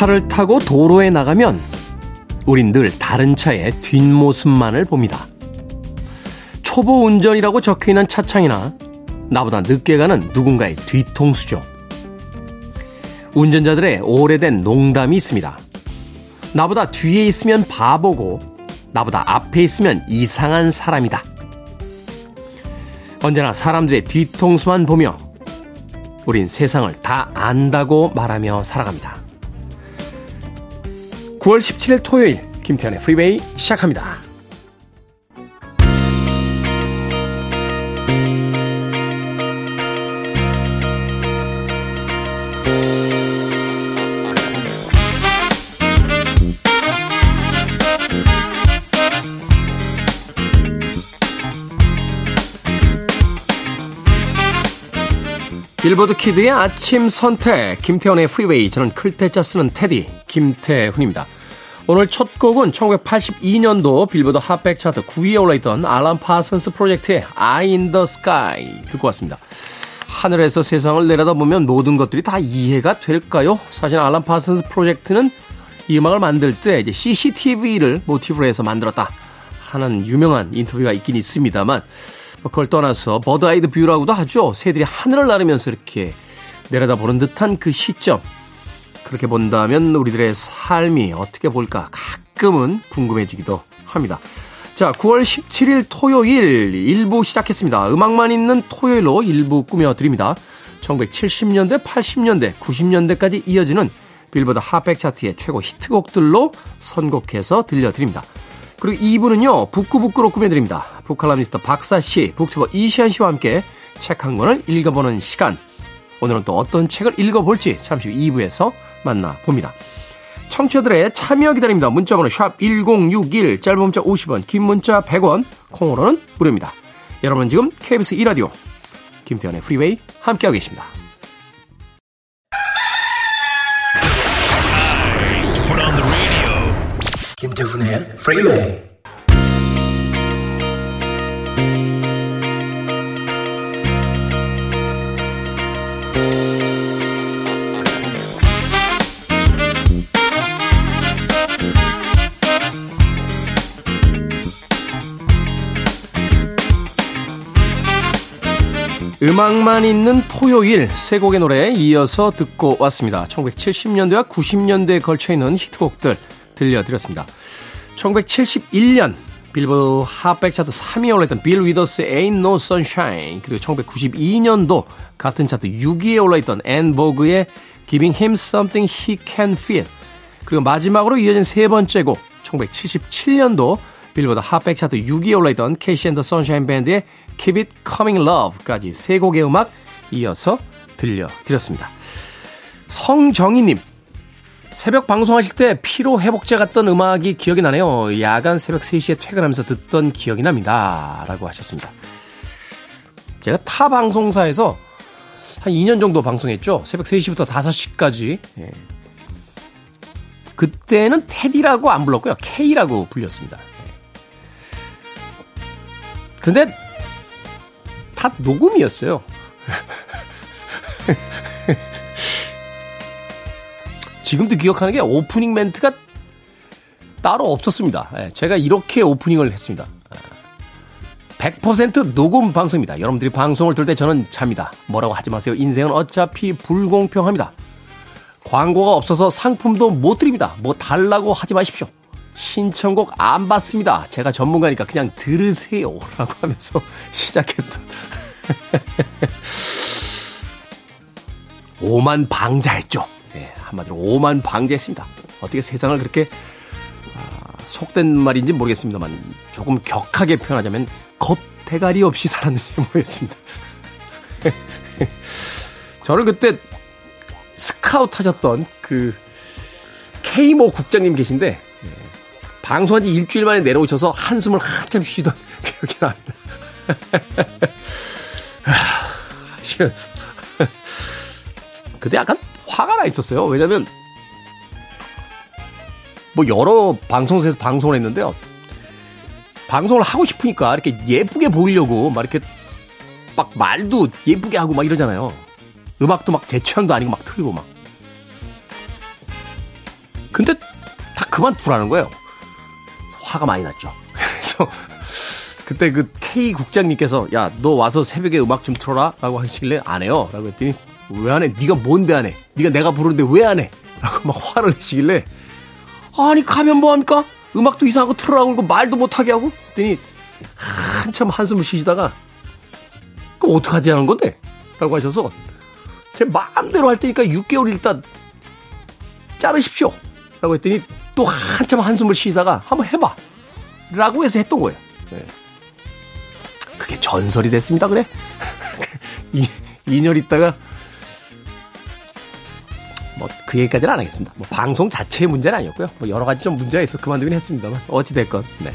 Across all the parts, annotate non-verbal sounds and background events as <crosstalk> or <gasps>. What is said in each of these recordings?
차를 타고 도로에 나가면 우린 늘 다른 차의 뒷모습만을 봅니다. 초보 운전이라고 적혀 있는 차창이나 나보다 늦게 가는 누군가의 뒤통수죠. 운전자들의 오래된 농담이 있습니다. 나보다 뒤에 있으면 바보고 나보다 앞에 있으면 이상한 사람이다. 언제나 사람들의 뒤통수만 보며 우린 세상을 다 안다고 말하며 살아갑니다. 9월 17일 토요일 김태현의 프리웨이 시작합니다. 빌보드 키드의 아침 선택, 김태훈의 프리웨이, 저는 클 태 자 쓰는 태디, 김태훈입니다. 오늘 첫 곡은 1982년도 빌보드 핫백 차트 9위에 올라있던 앨런 파슨스 프로젝트의 Eye in the Sky 듣고 왔습니다. 하늘에서 세상을 내려다보면 모든 것들이 다 이해가 될까요? 사실 앨런 파슨스 프로젝트는 이 음악을 만들 때 이제 CCTV를 모티브로 해서 만들었다 하는 유명한 인터뷰가 있긴 있습니다만 뭐 그걸 떠나서 bird's eye view라고도 하죠. 새들이 하늘을 나르면서 이렇게 내려다보는 듯한 그 시점. 그렇게 본다면 우리들의 삶이 어떻게 볼까 가끔은 궁금해지기도 합니다. 자, 9월 17일 토요일 1부 시작했습니다. 음악만 있는 토요일로 1부 꾸며드립니다. 1970년대, 80년대, 90년대까지 이어지는 빌보드 핫백 차트의 최고 히트곡들로 선곡해서 들려드립니다. 그리고 2부는요, 북구북구로 꾸며드립니다. 북칼럼니스트 박사씨, 북튜버 이시안 씨와 함께 책 한 권을 읽어보는 시간. 오늘은 또 어떤 책을 읽어볼지 잠시 후 2부에서 만나봅니다. 청취자들의 참여 기다립니다. 문자번호 샵 1061, 짧은 문자 50원, 긴 문자 100원, 콩으로는 무료입니다. 여러분 지금 KBS 2라디오 김태훈의 프리웨이 함께하고 계십니다. 김태훈의 프리웨이 음악만 있는 토요일 세 곡의 노래에 이어서 듣고 왔습니다. 1970년대와 90년대에 걸쳐 있는 히트곡들 들려드렸습니다. 1971년 빌보드 핫백 차트 3위에 올라있던 빌 위더스의 Ain't No Sunshine 그리고 1992년도 같은 차트 6위에 올라있던 엔 보그의 Giving Him Something He Can Feel 그리고 마지막으로 이어진 세 번째 곡 1977년도 빌보드 핫백 차트 6위에 올라있던 케이시 앤 더 선샤인 밴드의 Keep It Coming Love까지 세 곡의 음악 이어서 들려드렸습니다. 성정희님, 새벽 방송하실 때 피로 회복제 같던 음악이 기억이 나네요. 야간 새벽 3시에 퇴근하면서 듣던 기억이 납니다. 라고 하셨습니다. 제가 타 방송사에서 한 2년 정도 방송했죠. 새벽 3시부터 5시까지. 예. 그때는 테디라고 안 불렀고요. K라고 불렸습니다. 예. 근데 다 녹음이었어요. <laughs> 지금도 기억하는 게 오프닝 멘트가 따로 없었습니다. 예, 제가 이렇게 오프닝을 했습니다. 100% 녹음 방송입니다. 여러분들이 방송을 들 때 저는 잡니다. 뭐라고 하지 마세요. 인생은 어차피 불공평합니다. 광고가 없어서 상품도 못 드립니다. 뭐 달라고 하지 마십시오. 신청곡 안 받습니다. 제가 전문가니까 그냥 들으세요. 라고 하면서 <laughs> 시작했던. <laughs> 오만 방자했죠. 네, 한마디로 오만 방자했습니다. 어떻게 세상을 그렇게 아, 속된 말인지 모르겠습니다만 조금 격하게 표현하자면 겁대가리 없이 살았는지 <laughs> 모르겠습니다. <laughs> 저를 그때 스카우트 하셨던 그 K모 국장님 계신데 방송한 지 일주일 만에 내려오셔서 한숨을 한참 쉬던 <laughs> 기억이 납니다. 하시면서. 그때 약간 화가 나 있었어요. 왜냐면, 뭐 여러 방송사에서 방송을 했는데요. 방송을 하고 싶으니까 이렇게 예쁘게 보이려고 막 이렇게 막 말도 예쁘게 하고 막 이러잖아요. 음악도 막 제 취향도 아니고 막 틀고 막. 근데 다 그만두라는 거예요. 화가 많이 났죠. <laughs> 그래서 그때 그 K 국장님께서 야 너 와서 새벽에 음악 좀 틀어라 라고 하시길래 안 해요 라고 했더니 왜 안 해? 네가 뭔데 안 해? 네가 내가 부르는데 왜 안 해? 라고 막 화를 내시길래 아니 가면 뭐합니까? 음악도 이상한 거 틀어라고 그러고 말도 못하게 하고 했더니 한참 한숨을 쉬시다가 그럼 어떡하지 하는 건데? 라고 하셔서 제 마음대로 할 테니까 6개월 일단 자르십시오. 라고 했더니 또 한참 한숨을 쉬다가 한번 해봐. 라고 해서 했던 거예요. 네. 그게 전설이 됐습니다, 그래? <laughs> 2, 2년 있다가 뭐 그 얘기까지는 안 하겠습니다. 뭐 방송 자체의 문제는 아니었고요. 뭐 여러 가지 좀 문제가 있어 그만두긴 했습니다만 어찌 됐건 네.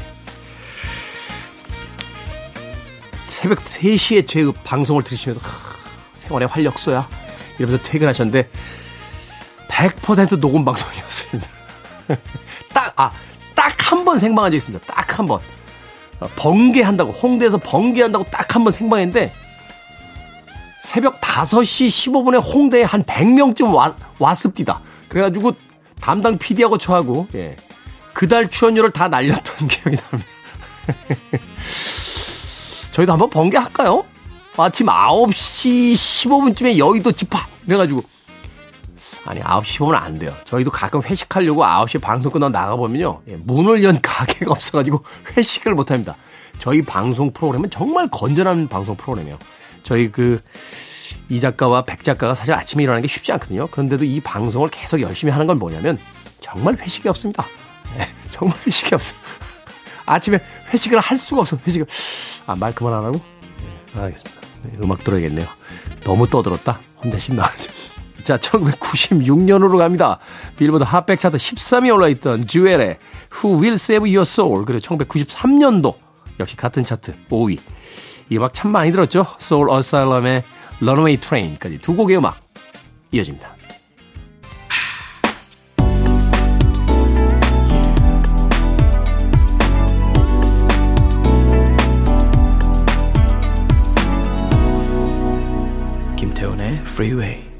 새벽 3시에 제 방송을 들으시면서 하, 생활의 활력소야 이러면서 퇴근하셨는데 100% 녹음 방송이었습니다. <laughs> 딱, 아, 딱 한 번 생방한 적 있습니다. 딱 한 번. 어, 번개한다고, 홍대에서 번개한다고 딱 한 번 생방했는데, 새벽 5시 15분에 홍대에 한 100명쯤 왔, 왔습니다. 그래가지고 담당 PD하고 저하고, 예. 그달 출연료를 다 날렸던 <laughs> 기억이 납니다. <laughs> 저희도 한번 번개 할까요? 아침 9시 15분쯤에 여의도 집합! 이래가지고, 아니 9시 15분 안 돼요. 저희도 가끔 회식하려고 9시 방송 끝나고 나가보면요. 예, 문을 연 가게가 <laughs> 없어가지고 회식을 못합니다. 저희 방송 프로그램은 정말 건전한 방송 프로그램이에요. 저희 그 이 작가와 백 작가가 사실 아침에 일어나는 게 쉽지 않거든요. 그런데도 이 방송을 계속 열심히 하는 건 뭐냐면 정말 회식이 없습니다. 네, <laughs> 정말 회식이 없어. <laughs> 아침에 회식을 할 수가 없어. 회식을 아 말 그만 안 하고 네, 알겠습니다. 네, 음악 들어야겠네요. 너무 떠들었다. 혼자 신나가지고. <laughs> 자, 1996년으로 갑니다. 빌보드 핫백 차트 13위에 올라있던 주엘의 Who Will Save Your Soul. 그리고 1993년도 역시 같은 차트 5위. 이 음악 참 많이 들었죠? Soul Asylum의 Runaway Train까지 두 곡의 음악 이어집니다. 김태훈의 Freeway.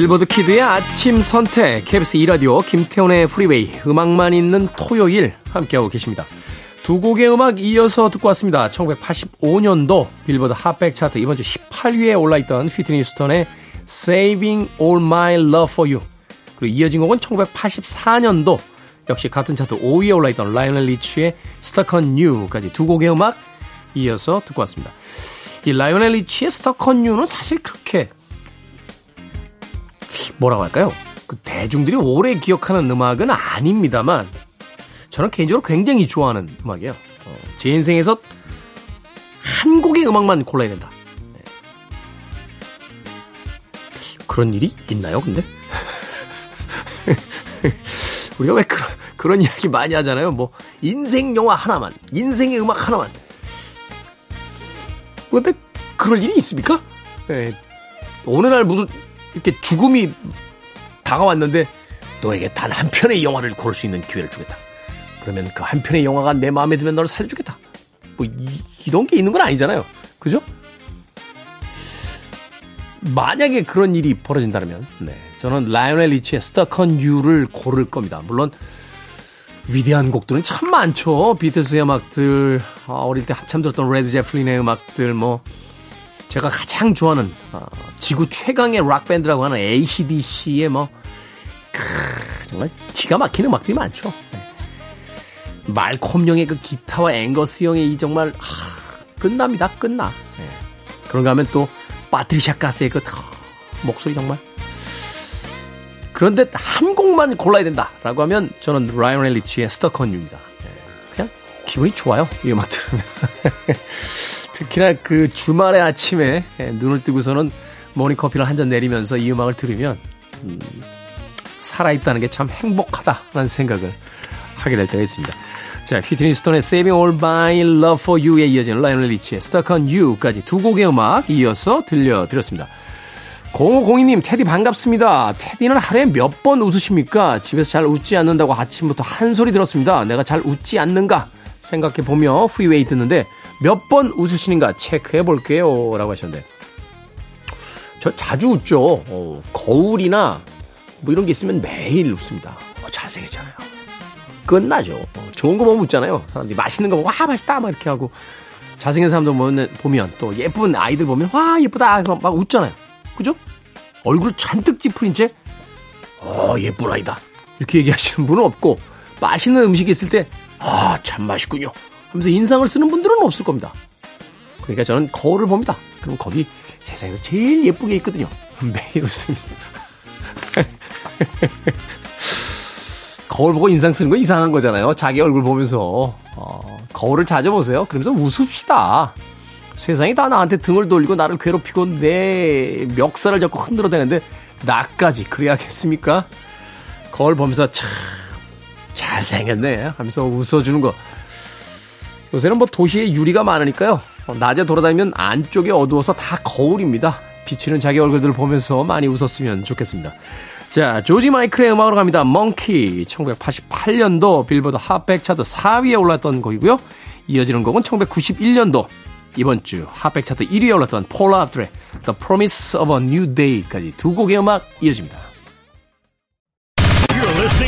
빌보드 키드의 아침 선택, KBS 2라디오, 김태훈의 프리웨이, 음악만 있는 토요일 함께하고 계십니다. 두 곡의 음악 이어서 듣고 왔습니다. 1985년도 빌보드 핫백 차트 이번 주 18위에 올라있던 휘트니 휴스턴의 Saving All My Love For You 그리고 이어진 곡은 1984년도 역시 같은 차트 5위에 올라있던 라이오넬 리치의 Stuck On You까지 두 곡의 음악 이어서 듣고 왔습니다. 이 라이언 리치의 Stuck On You는 사실 그렇게 뭐라고 할까요? 그 대중들이 오래 기억하는 음악은 아닙니다만 저는 개인적으로 굉장히 좋아하는 음악이에요. 어, 제 인생에서 한 곡의 음악만 골라야 된다. 네. 그런 일이 있나요, 근데? <laughs> 우리가 왜 그런, 그런 이야기 많이 하잖아요. 뭐, 인생 영화 하나만, 인생의 음악 하나만. 근데 그럴 일이 있습니까? 네. 어느 날 무슨 이렇게 죽음이 다가왔는데 너에게 단 한 편의 영화를 고를 수 있는 기회를 주겠다. 그러면 그 한 편의 영화가 내 마음에 들면 너를 살려주겠다. 뭐 이, 런게 있는 건 아니잖아요. 그죠? 만약에 그런 일이 벌어진다면, 네, 저는 라이오넬 리치의 on You를 고를 겁니다. 물론 위대한 곡들은 참 많죠. 비틀스의 음악들, 아, 어릴 때 한참 들었던 레드 제플린의 음악들, 뭐 제가 가장 좋아하는 어, 지구 최강의 락 밴드라고 하는 ACDC의 뭐 크, 정말 기가 막히는 음악들이 많죠. 네. 말콤 형의 그 기타와 앵거스 형의 이 정말 하, 끝납니다. 끝나. 네. 그런가 하면 또 파트리샤 카스의 그 목소리 정말. 그런데 한 곡만 골라야 된다라고 하면 저는 라이오넬 리치의 Stuck On You입니다. 네. 그냥 기분이 좋아요. 이 음악 들으면. <laughs> 특히나 그 주말의 아침에 예, 눈을 뜨고서는 모닝커피를 한 잔 내리면서 이 음악을 들으면 음, 살아있다는 게 참 행복하다라는 생각을 하게 될 때가 있습니다. 자, 휘트니 휴스턴의 Saving All My Love For You에 이어진 라이오넬 리치의 Stuck On You까지 두 곡의 음악 이어서 들려드렸습니다. 0502님, 테디 반갑습니다. 테디는 하루에 몇 번 웃으십니까? 집에서 잘 웃지 않는다고 아침부터 한 소리 들었습니다. 내가 잘 웃지 않는가? 생각해 보며 프리웨이 듣는데 몇 번 웃으시는가 체크해 볼게요. 라고 하셨는데. 저 자주 웃죠. 어, 거울이나 뭐 이런 게 있으면 매일 웃습니다. 어, 잘생겼잖아요. 끝나죠. 어, 좋은 거 보면 웃잖아요. 사람들이 맛있는 거 보면 와 맛있다 막 이렇게 하고 잘생긴 사람들 보면, 보면 또 예쁜 아이들 보면 와 예쁘다 막 웃잖아요. 그죠? 얼굴 잔뜩 찌푸린 채 어, 예쁜 아이다. 이렇게 얘기하시는 분은 없고 맛있는 음식이 있을 때 아, 참 맛있군요. 하면서 인상을 쓰는 분들은 없을 겁니다. 그러니까 저는 거울을 봅니다. 그럼 거기 세상에서 제일 예쁘게 있거든요. 매일 웃습니다. <laughs> 거울 보고 인상 쓰는 거 이상한 거잖아요. 자기 얼굴 보면서. 어, 거울을 자주 보세요. 그러면서 웃읍시다. 세상이 다 나한테 등을 돌리고 나를 괴롭히고 내 멱살을 잡고 흔들어대는데 나까지 그래야겠습니까? 거울 보면서 참 잘생겼네 하면서 웃어주는 거. 요새는 뭐 도시에 유리가 많으니까요. 낮에 돌아다니면 안쪽이 어두워서 다 거울입니다. 비치는 자기 얼굴들 보면서 많이 웃었으면 좋겠습니다. 자, 조지 마이클의 음악으로 갑니다. 멍키. 1988년도 빌보드 핫백 차트 4위에 올랐던 곡이고요. 이어지는 곡은 1991년도 이번 주 핫백 차트 1위에 올랐던 폴라 압둘의 The Promise of a New Day까지 두 곡의 음악 이어집니다.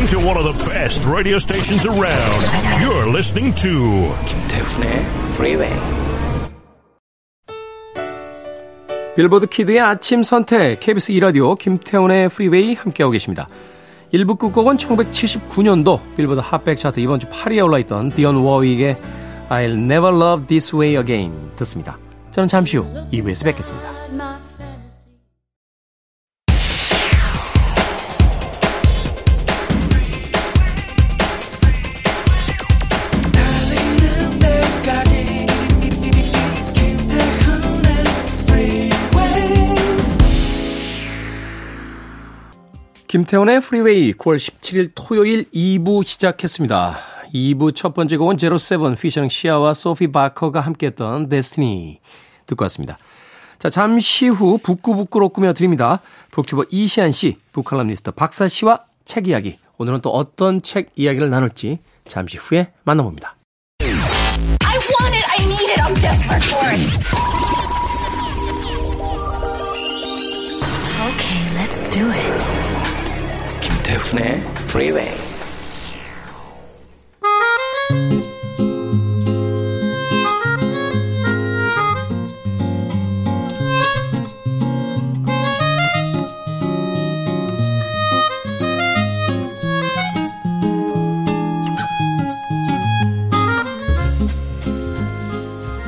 Listening to one of the best radio stations around. You're listening to 김태훈의 Freeway. 빌보드 키드의 아침 선택 KBS 2라디오 김태훈의 프리웨이 함께하고 계십니다. 1부 끝곡은 1979년도 빌보드 핫백 차트 이번 주 8위에 올라있던 디온 워윅의 I'll never love this way again 듣습니다. 저는 잠시 후 2부에서 뵙겠습니다. 김태훈의 프리웨이 9월 17일 토요일 2부 시작했습니다. 2부 첫 번째 곡은 제로세븐 피셔링 시아와 소피 바커가 함께했던 데스티니 듣고 왔습니다. 자, 잠시 후 북구북구로 꾸며드립니다. 북튜버 이시안 씨, 북칼럼니스트 박사 씨와 책 이야기. 오늘은 또 어떤 책 이야기를 나눌지 잠시 후에 만나봅니다. Okay, let's do it. 김태훈의 Freeway.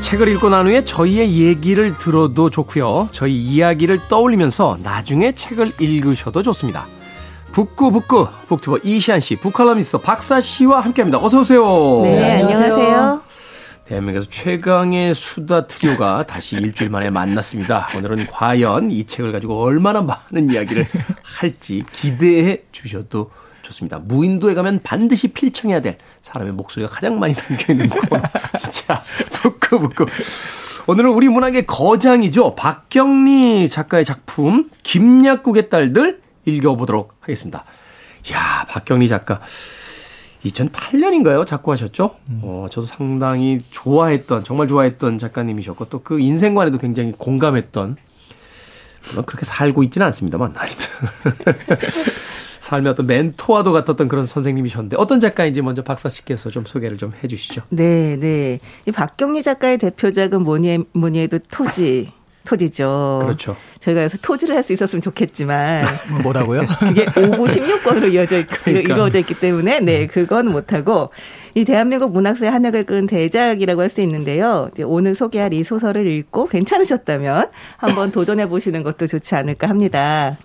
책을 읽고 난 후에 저희의 얘기를 들어도 좋고요. 저희 이야기를 떠올리면서 나중에 책을 읽으셔도 좋습니다. 북구북구 북튜버 이시안 씨, 북칼럼니스트 박사 씨와 함께합니다. 어서 오세요. 네, 안녕하세요. 대한민국에서 최강의 수다 트리오가 다시 일주일 만에 만났습니다. 오늘은 과연 이 책을 가지고 얼마나 많은 이야기를 할지 기대해 주셔도 좋습니다. 무인도에 가면 반드시 필청해야 될 사람의 목소리가 가장 많이 담겨 있는 코너. <laughs> 자, 북구북구. 오늘은 우리 문학의 거장이죠. 박경리 작가의 작품, 김약국의 딸들 읽어보도록 하겠습니다. 이야, 박경리 작가. 2008년인가요? 작고하셨죠? 어, 저도 상당히 좋아했던, 정말 좋아했던 작가님이셨고, 또 그 인생관에도 굉장히 공감했던, 물론 그렇게 살고 있지는 않습니다만, 하여튼. <laughs> 삶의 어떤 멘토와도 같았던 그런 선생님이셨는데, 어떤 작가인지 먼저 박사 씨께서 좀 소개를 좀 해 주시죠. 네, 네. 이 박경리 작가의 대표작은 뭐니, 뭐니 해도 토지. 토지죠. 그렇죠. 저희가 그래서 토지를 할 수 있었으면 좋겠지만 뭐라고요? <laughs> 그게 5부 16권으로 이어져 있, 그러니까. 이루어져 있기 때문에 네, 그건 못하고 이 대한민국 문학사의 한약을 끈 대작이라고 할 수 있는데요. 오늘 소개할 이 소설을 읽고 괜찮으셨다면 한번 도전해 보시는 것도 좋지 않을까 합니다.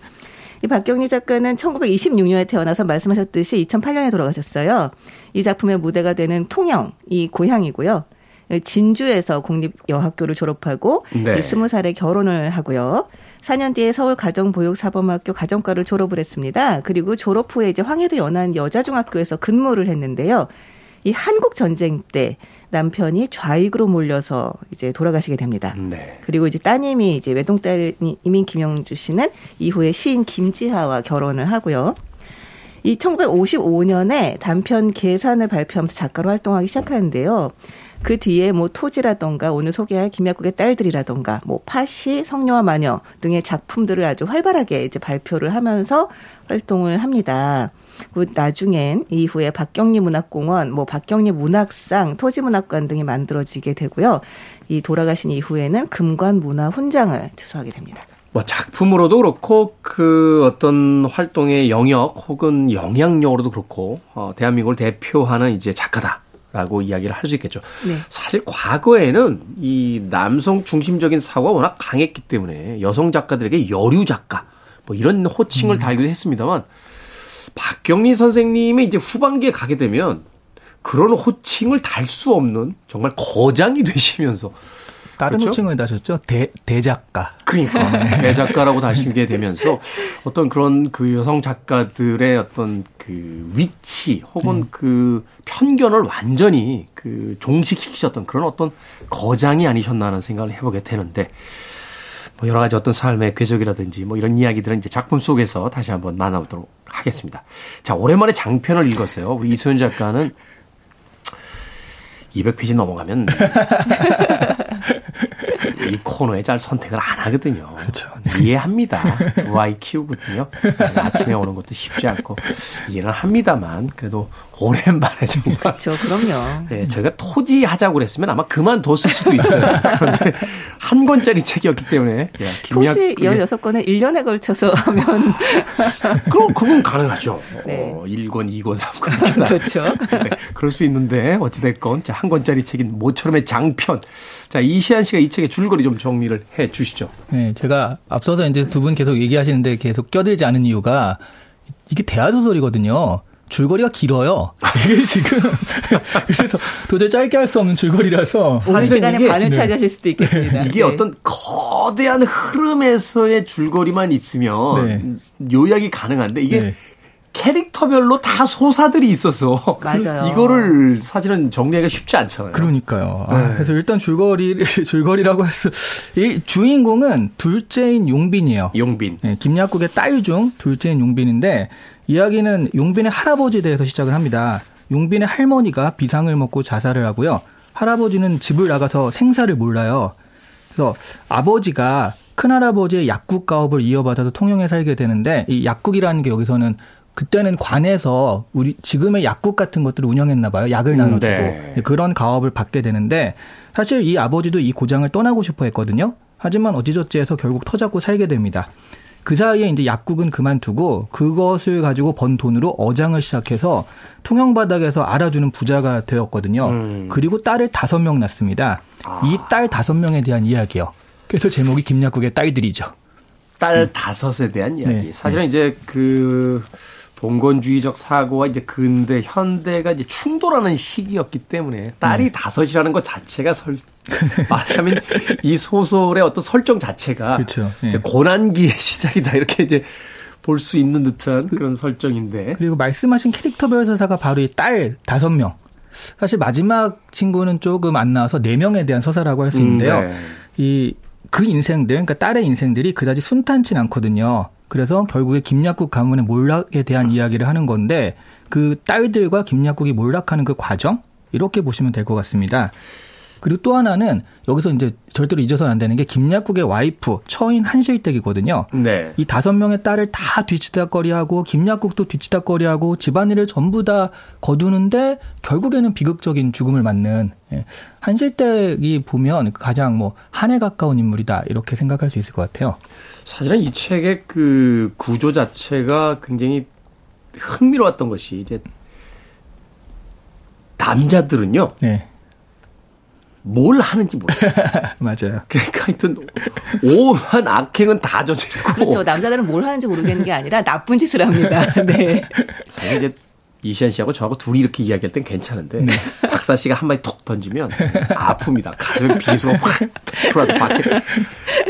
이 박경리 작가는 1926년에 태어나서 말씀하셨듯이 2008년에 돌아가셨어요. 이 작품의 무대가 되는 통영 이 고향이고요. 진주에서 공립여학교를 졸업하고 네. 스무 살에 결혼을 하고요. 4년 뒤에 서울 가정보육사범학교 가정과를 졸업을 했습니다. 그리고 졸업 후에 이제 황해도 연안 여자중학교에서 근무를 했는데요. 이 한국 전쟁 때 남편이 좌익으로 몰려서 이제 돌아가시게 됩니다. 네. 그리고 이제 따님이 이제 외동딸 이민 김영주 씨는 이후에 시인 김지하와 결혼을 하고요. 이 1955년에 단편 계산을 발표하면서 작가로 활동하기 시작하는데요. 그 뒤에 뭐 토지라던가 오늘 소개할 김약국의 딸들이라던가 뭐 파시, 성녀와 마녀 등의 작품들을 아주 활발하게 이제 발표를 하면서 활동을 합니다. 그 나중엔 이후에 박경리 문학공원, 뭐 박경리 문학상, 토지문학관 등이 만들어지게 되고요. 이 돌아가신 이후에는 금관 문화 훈장을 주소하게 됩니다. 뭐 작품으로도 그렇고 그 어떤 활동의 영역 혹은 영향력으로도 그렇고 어, 대한민국을 대표하는 이제 작가다 라고 이야기를 할 수 있겠죠. 네. 사실 과거에는 이 남성 중심적인 사고가 워낙 강했기 때문에 여성 작가들에게 여류 작가 뭐 이런 호칭을 달기도 했습니다만 박경리 선생님이 이제 후반기에 가게 되면 그런 호칭을 달 수 없는 정말 거장이 <laughs> 되시면서 다른 그렇죠? 호칭을 다셨죠? 대, 대작가. 그러니까 <laughs> 대작가라고 다시게 되면서 어떤 그런 그 여성 작가들의 어떤 그 위치 혹은 그 편견을 완전히 그 종식시키셨던 그런 어떤 거장이 아니셨나 하는 생각을 해보게 되는데 뭐 여러 가지 어떤 삶의 궤적이라든지 뭐 이런 이야기들은 이제 작품 속에서 다시 한번 만나보도록 하겠습니다. 자, 오랜만에 장편을 읽었어요. 우리 이소연 작가는 200페이지 넘어가면 <laughs> 이 코너에 잘 선택을 안 하거든요. 그렇죠. 이해합니다. 두 아이 키우거든요. 아침에 오는 것도 쉽지 않고 이해는 합니다만 그래도 오랜만에 정말 그렇죠. 그럼요. 네, 저희가 토지 하자고 그랬으면 아마 그만뒀을 수도 있어요. <laughs> 그런데 한 권짜리 책이었기 때문에 예, 김약- 토지 16권에 1년에 걸쳐서 하면 <laughs> 그럼 그건 가능하죠. 네. 어, 1권, 2권, 3권 이렇게 다. 그렇죠. 네, 그럴 수 있는데 어찌됐건 자, 한 권짜리 책인 모처럼의 장편. 자, 이시안 씨가 이 책의 줄거리 좀 정리를 해 주시죠. 네, 제가 앞서서 이제 두 분 계속 얘기하시는데 계속 껴들지 않은 이유가 이게 대하 소설이거든요. 줄거리가 길어요. 이게 지금 <laughs> 그래서 도저히 짧게 할 수 없는 줄거리라서 이게- 반을 네. 차지하실 수도 있겠습니다. <laughs> 이게 네. 어떤 거대한 흐름에서의 줄거리만 있으면 네. 요약이 가능한데 이게 네. 캐릭터별로 다 소사들이 있어서 <laughs> 맞아요. 이거를 사실은 정리하기가 쉽지 않잖아요. 그러니까요. 아, 네. 그래서 일단 줄거리 <laughs> 줄거리라고 해서 이 주인공은 둘째인 용빈이에요. 용빈. 네, 김약국의 딸 중 둘째인 용빈인데 이야기는 용빈의 할아버지에 대해서 시작을 합니다. 용빈의 할머니가 비상을 먹고 자살을 하고요. 할아버지는 집을 나가서 생사를 몰라요. 그래서 아버지가 큰할아버지의 약국 가업을 이어받아서 통영에 살게 되는데 이 약국이라는 게 여기서는 그때는 관에서 우리 지금의 약국 같은 것들을 운영했나 봐요. 약을 음, 나눠주고 네. 그런 가업을 받게 되는데 사실 이 아버지도 이 고장을 떠나고 싶어 했거든요. 하지만 어찌저찌해서 결국 터잡고 살게 됩니다. 그 사이에 이제 약국은 그만두고 그것을 가지고 번 돈으로 어장을 시작해서 통영 바닥에서 알아주는 부자가 되었거든요. 음. 그리고 딸을 다섯 명 낳습니다. 이딸 다섯 명에 대한 이야기요. 그래서 제목이 김약국의 딸들이죠. 딸 다섯에 대한 이야기. 네. 사실은 이제 그 봉건주의적 사고와 이제 근대 현대가 이제 충돌하는 시기였기 때문에 딸이 네. 다섯이라는 것 자체가 설 <laughs> 말하자면 이 소설의 어떤 설정 자체가 그렇죠. 예. 이제 고난기의 <laughs> 시작이다 이렇게 이제 볼 수 있는 듯한 그런 설정인데 그리고 말씀하신 캐릭터별 서사가 바로 이 딸 다섯 명. 사실 마지막 친구는 조금 안 나와서 네 명에 대한 서사라고 할 수 있는데요. 음, 네. 이그 인생들, 그러니까 딸의 인생들이 그다지 순탄치 않거든요. 그래서 결국에 김약국 가문의 몰락에 대한 이야기를 하는 건데 그 딸들과 김약국이 몰락하는 그 과정 이렇게 보시면 될 것 같습니다. 그리고 또 하나는 여기서 이제 절대로 잊어서는 안 되는 게 김약국의 와이프 처인 한실댁이거든요. 네. 이 다섯 명의 딸을 다 뒤치다거리하고 김약국도 뒤치다거리하고 집안일을 전부 다 거두는데 결국에는 비극적인 죽음을 맞는 예. 한실댁이 보면 가장 뭐 한에 가까운 인물이다 이렇게 생각할 수 있을 것 같아요. 사실은 이 책의 그 구조 자체가 굉장히 흥미로웠던 것이 이제 남자들은요 네, 뭘 하는지 몰라요. <laughs> 맞아요. 그러니까 하여튼 오만 악행은 다 저지르고 그렇죠. 남자들은 뭘 하는지 모르겠는 게 아니라 나쁜 짓을 합니다. <laughs> 네. 사실 이제 이시안 씨하고 저하고 둘이 이렇게 이야기할 땐 괜찮은데 박사 씨가 한 마디 톡 던지면 아픕니다. 가슴에 비수가 확 들어와서 밖에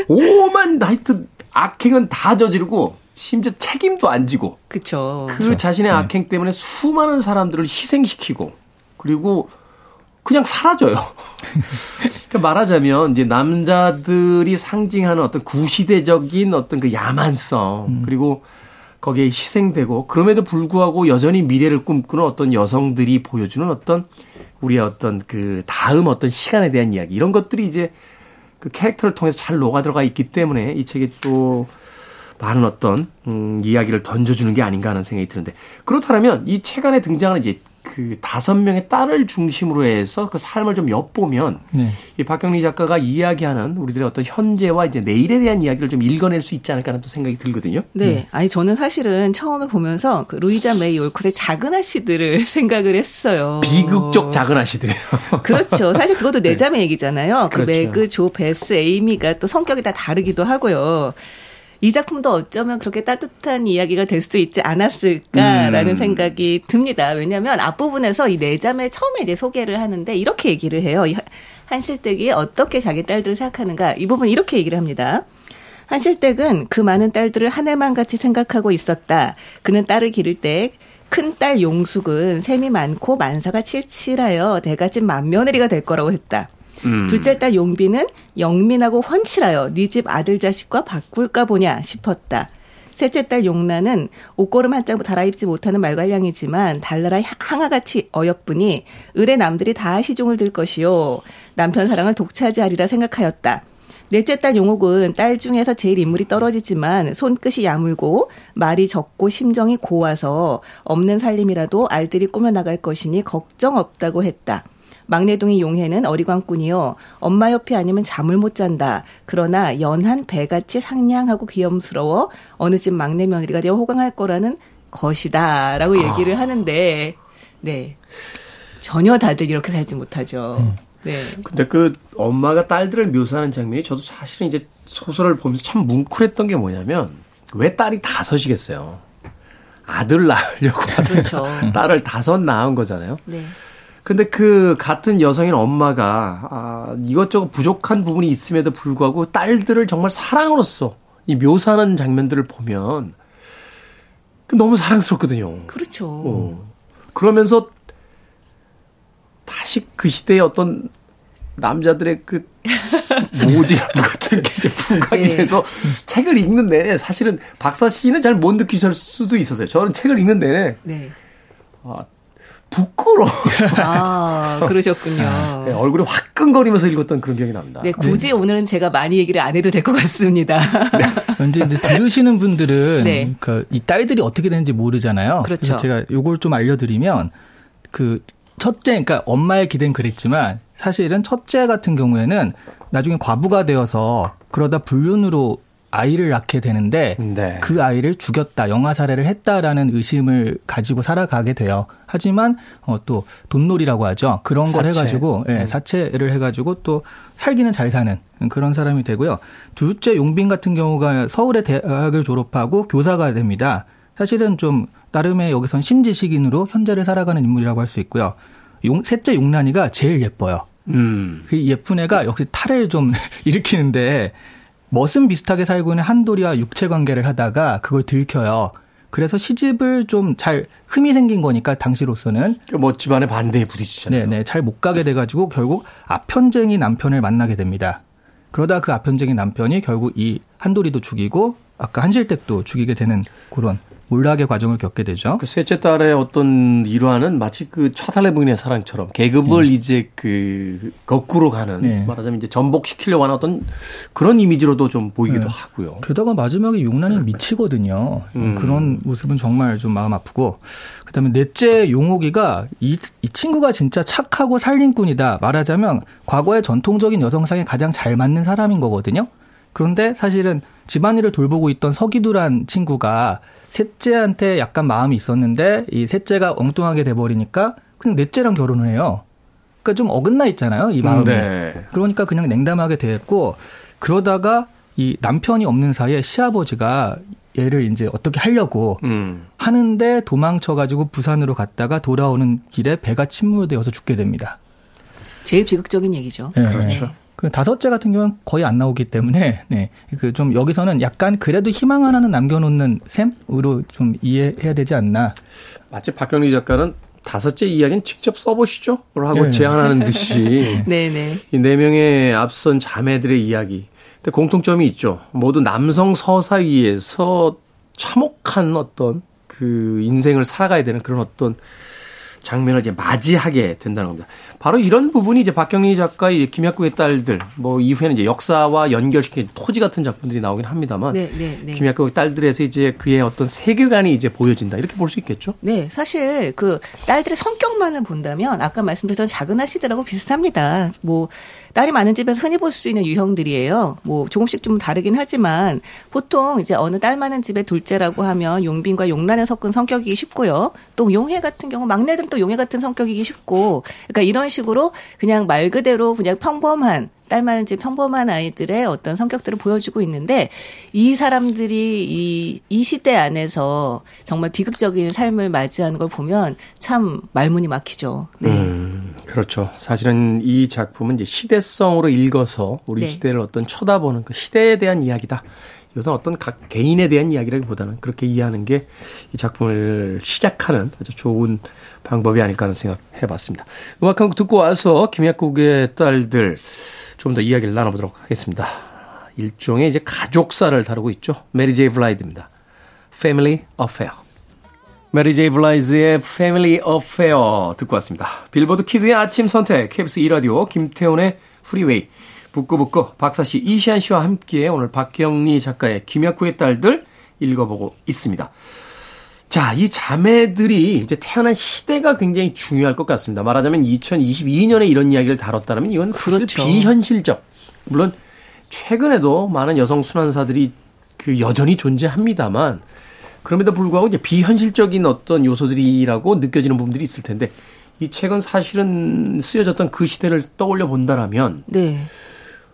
오만 하여튼 악행은 다 저지르고 심지어 책임도 안 지고 그렇죠. 그 자신의 악행 때문에 수많은 사람들을 희생시키고 그리고 그냥 사라져요. <laughs> 그러니까 말하자면 이제 남자들이 상징하는 어떤 구시대적인 어떤 그 야만성 그리고 거기에 희생되고 그럼에도 불구하고 여전히 미래를 꿈꾸는 어떤 여성들이 보여주는 어떤 우리의 어떤 그 다음 어떤 시간에 대한 이야기. 이런 것들이 이제 그 캐릭터를 통해서 잘 녹아 들어가 있기 때문에 이 책이 또 많은 어떤 음, 이야기를 던져주는 게 아닌가 하는 생각이 드는데. 그렇다면 이 책 안에 등장하는 이제 그 다섯 명의 딸을 중심으로 해서 그 삶을 좀 엿보면 네. 이 박경리 작가가 이야기하는 우리들의 어떤 현재와 이제 내일에 대한 이야기를 좀 읽어낼 수 있지 않을까 하는 또 생각이 들거든요. 네. 아니, 저는 사실은 처음에 보면서 그 루이자 메이 올컷의 작은 아씨들을 <laughs> 생각을 했어요. 비극적 작은 아씨들이에요. <laughs> 그렇죠. 사실 그것도 내 자매 얘기잖아요. 그 그렇죠. 매그, 조, 베스, 에이미가 또 성격이 다 다르기도 하고요. 이 작품도 어쩌면 그렇게 따뜻한 이야기가 될 수도 있지 않았을까라는 음. 생각이 듭니다. 왜냐하면 앞부분에서 이네 자매 처음에 이제 소개를 하는데 이렇게 얘기를 해요. 이 한실댁이 어떻게 자기 딸들을 생각하는가 이 부분 이렇게 얘기를 합니다. 한실댁은 그 많은 딸들을 하늘만 같이 생각하고 있었다. 그는 딸을 기를 때 큰 딸 용숙은 셈이 많고 만사가 칠칠하여 대가집 맏며느리가 될 거라고 했다. 음. 둘째 딸 용비는 영민하고 훤칠하여 네 집 아들 자식과 바꿀까 보냐 싶었다. 셋째 딸 용란은 옷걸음 한 짝 달아입지 못하는 말괄량이지만 달나라 항아같이 어여쁘니 을의 남들이 다 시중을 들 것이요 남편 사랑을 독차지하리라 생각하였다. 넷째 딸 용옥은 딸 중에서 제일 인물이 떨어지지만 손끝이 야물고 말이 적고 심정이 고와서 없는 살림이라도 알들이 꾸며나갈 것이니 걱정 없다고 했다. 막내둥이 용혜는 어리광꾼이요. 엄마 옆이 아니면 잠을 못 잔다. 그러나 연한 배같이 상냥하고 귀염스러워 어느 집 막내 며느리가 되어 호강할 거라는 것이다. 라고 얘기를 하는데, 네. 전혀 다들 이렇게 살지 못하죠. 네. 근데 그 엄마가 딸들을 묘사하는 장면이 저도 사실은 이제 소설을 보면서 참 뭉클했던 게 뭐냐면 왜 딸이 다섯이겠어요. 아들 낳으려고 그렇죠. 딸을 다섯 낳은 거잖아요. 네. 근데 그 같은 여성인 엄마가 아, 이것저것 부족한 부분이 있음에도 불구하고 딸들을 정말 사랑으로서 이 묘사하는 장면들을 보면 그 너무 사랑스럽거든요. 그렇죠. 어. 그러면서 다시 그 시대의 어떤 남자들의 그 <laughs> 모지람 같은 게 이제 부각이 네. 돼서 책을 읽는 내내 사실은 박사 씨는 잘 못 느끼실 수도 있었어요. 저는 책을 읽는 내내 네. 부끄러워. <laughs> 아, 그러셨군요. 네, 얼굴이 화끈거리면서 읽었던 그런 기억이 납니다. 네, 굳이 오늘은 제가 많이 얘기를 안 해도 될 것 같습니다. 현재 이제 <laughs> 들으시는 분들은 네. 그이 딸들이 어떻게 되는지 모르잖아요. 그렇죠. 그래서 제가 요걸 좀 알려드리면 그 첫째, 그러니까 엄마의 기대는 그랬지만 사실은 첫째 같은 경우에는 나중에 과부가 되어서 그러다 불륜으로 아이를 낳게 되는데 네. 그 아이를 죽였다, 영아 살해를 했다라는 의심을 가지고 살아가게 돼요. 하지만 어, 또 돈놀이라고 하죠. 그런 걸 사채. 해가지고 예, 사채를 해가지고 또 살기는 잘 사는 그런 사람이 되고요. 둘째 용빈 같은 경우가 서울의 대학을 졸업하고 교사가 됩니다. 사실은 좀 나름의 여기선 신지식인으로 현재를 살아가는 인물이라고 할 수 있고요. 용, 셋째 용란이가 제일 예뻐요. 음. 그 예쁜 애가 역시 탈을 좀 <laughs> 일으키는데 멋은 비슷하게 살고 있는 한돌이와 육체 관계를 하다가 그걸 들켜요. 그래서 시집을 좀 잘 흠이 생긴 거니까 당시로서는 뭐 집안의 반대에 부딪히잖아요. 네네 잘 못 가게 돼가지고 결국 아편쟁이 남편을 만나게 됩니다. 그러다 그 아편쟁이 남편이 결국 이 한돌이도 죽이고 아까 한실댁도 죽이게 되는 그런 몰락의 과정을 겪게 되죠. 그 셋째 딸의 어떤 일화는 마치 그 차달래 부인의 사랑처럼 계급을 이제 그 거꾸로 가는 네. 말하자면 이제 전복시키려고 하는 어떤 그런 이미지로도 좀 보이기도 네. 하고요. 게다가 마지막에 용란이 미치거든요. 음. 그런 모습은 정말 좀 마음 아프고. 그다음에 넷째 용옥이가 이, 이 친구가 진짜 착하고 살림꾼이다. 말하자면 과거의 전통적인 여성상에 가장 잘 맞는 사람인 거거든요. 그런데 사실은 집안일을 돌보고 있던 서기두란 친구가 셋째한테 약간 마음이 있었는데 이 셋째가 엉뚱하게 돼버리니까 그냥 넷째랑 결혼을 해요. 그러니까 좀 어긋나 있잖아요. 이 마음이. 네. 그러니까 그냥 냉담하게 됐고 그러다가 이 남편이 없는 사이에 시아버지가 얘를 이제 어떻게 하려고 음. 하는데 도망쳐가지고 부산으로 갔다가 돌아오는 길에 배가 침몰되어서 죽게 됩니다. 제일 비극적인 얘기죠. 네. 그렇죠. 그 다섯째 같은 경우는 거의 안 나오기 때문에 네. 그 좀 여기서는 약간 그래도 희망 하나는 남겨놓는 셈으로 좀 이해해야 되지 않나. 마치 박경리 작가는 다섯째 이야기는 직접 써보시죠. 라고 네. 제안하는 듯이 네네. <laughs> 이 네 명의 앞선 자매들의 이야기. 근데 공통점이 있죠. 모두 남성 서사위에서 참혹한 어떤 그 인생을 살아가야 되는 그런 어떤 장면을 이제 맞이하게 된다는 겁니다. 바로 이런 부분이 이제 박경리 작가의 김약국의 딸들, 뭐 이후에는 이제 역사와 연결시킨 토지 같은 작품들이 나오긴 합니다만, 네, 네, 네. 김약국의 딸들에서 이제 그의 어떤 세계관이 이제 보여진다 이렇게 볼 수 있겠죠. 네, 사실 그 딸들의 성격만을 본다면 아까 말씀드렸던 작은 아씨들하고 비슷합니다. 뭐 딸이 많은 집에서 흔히 볼 수 있는 유형들이에요. 뭐 조금씩 좀 다르긴 하지만 보통 이제 어느 딸 많은 집의 둘째라고 하면 용빈과 용란에 섞은 성격이기 쉽고요. 또 용해 같은 경우 막내들은 또 용해 같은 성격이기 쉽고 그러니까 이런 식으로 그냥 말 그대로 그냥 평범한 딸 많은 집 평범한 아이들의 어떤 성격들을 보여주고 있는데 이 사람들이 이, 이 시대 안에서 정말 비극적인 삶을 맞이하는 걸 보면 참 말문이 막히죠. 네. 음, 그렇죠. 사실은 이 작품은 이제 시대성으로 읽어서 우리 네. 시대를 어떤 쳐다보는 그 시대에 대한 이야기다. 이것은 어떤 각 개인에 대한 이야기라기보다는 그렇게 이해하는 게 이 작품을 시작하는 아주 좋은 방법이 아닐까 하는 생각 해봤습니다. 음악 한 곡 듣고 와서 김약국의 딸들 좀 더 이야기를 나눠보도록 하겠습니다. 일종의 이제 가족사를 다루고 있죠. 메리 제이 블라이즈입니다. Family Affair. 메리 제이 블라이즈의 Family Affair 듣고 왔습니다. 빌보드 키드의 아침 선택, KBS 2라디오, 김태훈의 프리웨이, 북구북구, 박사씨, 이시안 씨와 함께 오늘 박경리 작가의 김약국의 딸들 읽어보고 있습니다. 자, 이 자매들이 이제 태어난 시대가 굉장히 중요할 것 같습니다. 말하자면 2022년에 이런 이야기를 다뤘다면 이건 사실 그렇죠. 비현실적. 물론 최근에도 많은 여성 순환사들이 그 여전히 존재합니다만 그럼에도 불구하고 이제 비현실적인 어떤 요소들이라고 느껴지는 부분들이 있을 텐데 이 책은 사실은 쓰여졌던 그 시대를 떠올려 본다라면 네.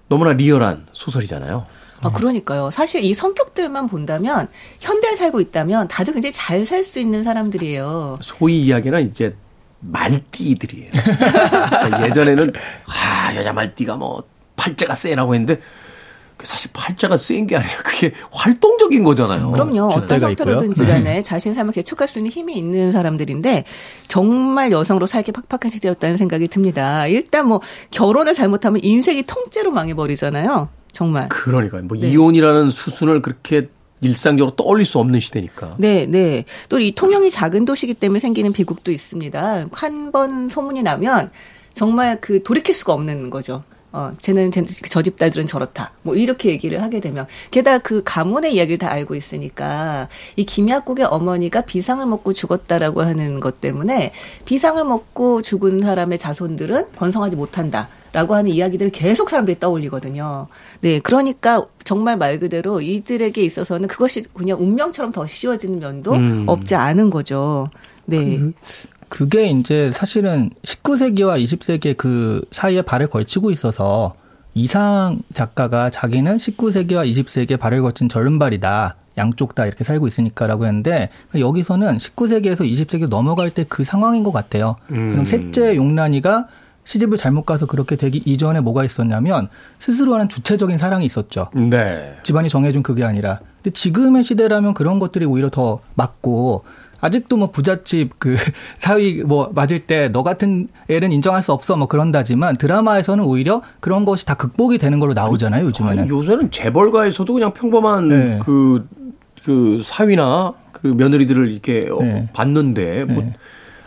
너무나 리얼한 소설이잖아요. 아, 그러니까요. 사실 이 성격들만 본다면 현대에 살고 있다면 다들 굉장히 잘 살 수 있는 사람들이에요. 소위 이야기는 이제 말띠들이에요. 그러니까 <laughs> 예전에는 아 여자 말띠가 뭐 팔자가 세라고 했는데 그 사실 팔자가 센게 아니라 그게 활동적인 거잖아요. 그럼요. 어떤 형태로든지. 간에 자신 삶을 개척할 수 있는 힘이 있는 사람들인데 정말 여성으로 살기 팍팍한 시대였다는 생각이 듭니다. 일단 뭐 결혼을 잘못하면 인생이 통째로 망해버리잖아요. 정말. 그러니까요. 뭐 네. 이혼이라는 수순을 그렇게 일상적으로 떠올릴 수 없는 시대니까. 네, 네. 또 이 통영이 작은 도시기 때문에 생기는 비극도 있습니다. 한 번 소문이 나면 정말 그 돌이킬 수가 없는 거죠. 어, 쟤는 쟤- 저 집딸들은 저렇다. 뭐 이렇게 얘기를 하게 되면 게다가 그 가문의 이야기를 다 알고 있으니까 이 김약국의 어머니가 비상을 먹고 죽었다라고 하는 것 때문에 비상을 먹고 죽은 사람의 자손들은 번성하지 못한다. 라고 하는 이야기들을 계속 사람들이 떠올리거든요. 네, 그러니까 정말 말 그대로 이들에게 있어서는 그것이 그냥 운명처럼 더 씌워지는 면도 음. 없지 않은 거죠. 네. 그 게 이제 사실은 19세기와 20세기의 그 사이에 발을 걸치고 있어서 이상 작가가 자기는 19세기와 20세기에 발을 걸친 절름발이다. 양쪽 다 이렇게 살고 있으니까라고 했는데 여기서는 19세기에서 20세기 넘어갈 때 그 상황인 것 같아요. 음. 그럼 셋째 용란이가 시집을 잘못 가서 그렇게 되기 이전에 뭐가 있었냐면 스스로 하는 주체적인 사랑이 있었죠. 네. 집안이 정해준 그게 아니라. 근데 지금의 시대라면 그런 것들이 오히려 더 맞고 아직도 뭐 부잣집 그 <laughs> 사위 뭐 맞을 때 너 같은 애는 인정할 수 없어 뭐 그런다지만 드라마에서는 오히려 그런 것이 다 극복이 되는 걸로 나오잖아요 요즘에는. 아니, 요새는 재벌가에서도 그냥 평범한 네. 그, 그 사위나 그 며느리들을 이렇게 어, 네. 봤는데 뭐 네.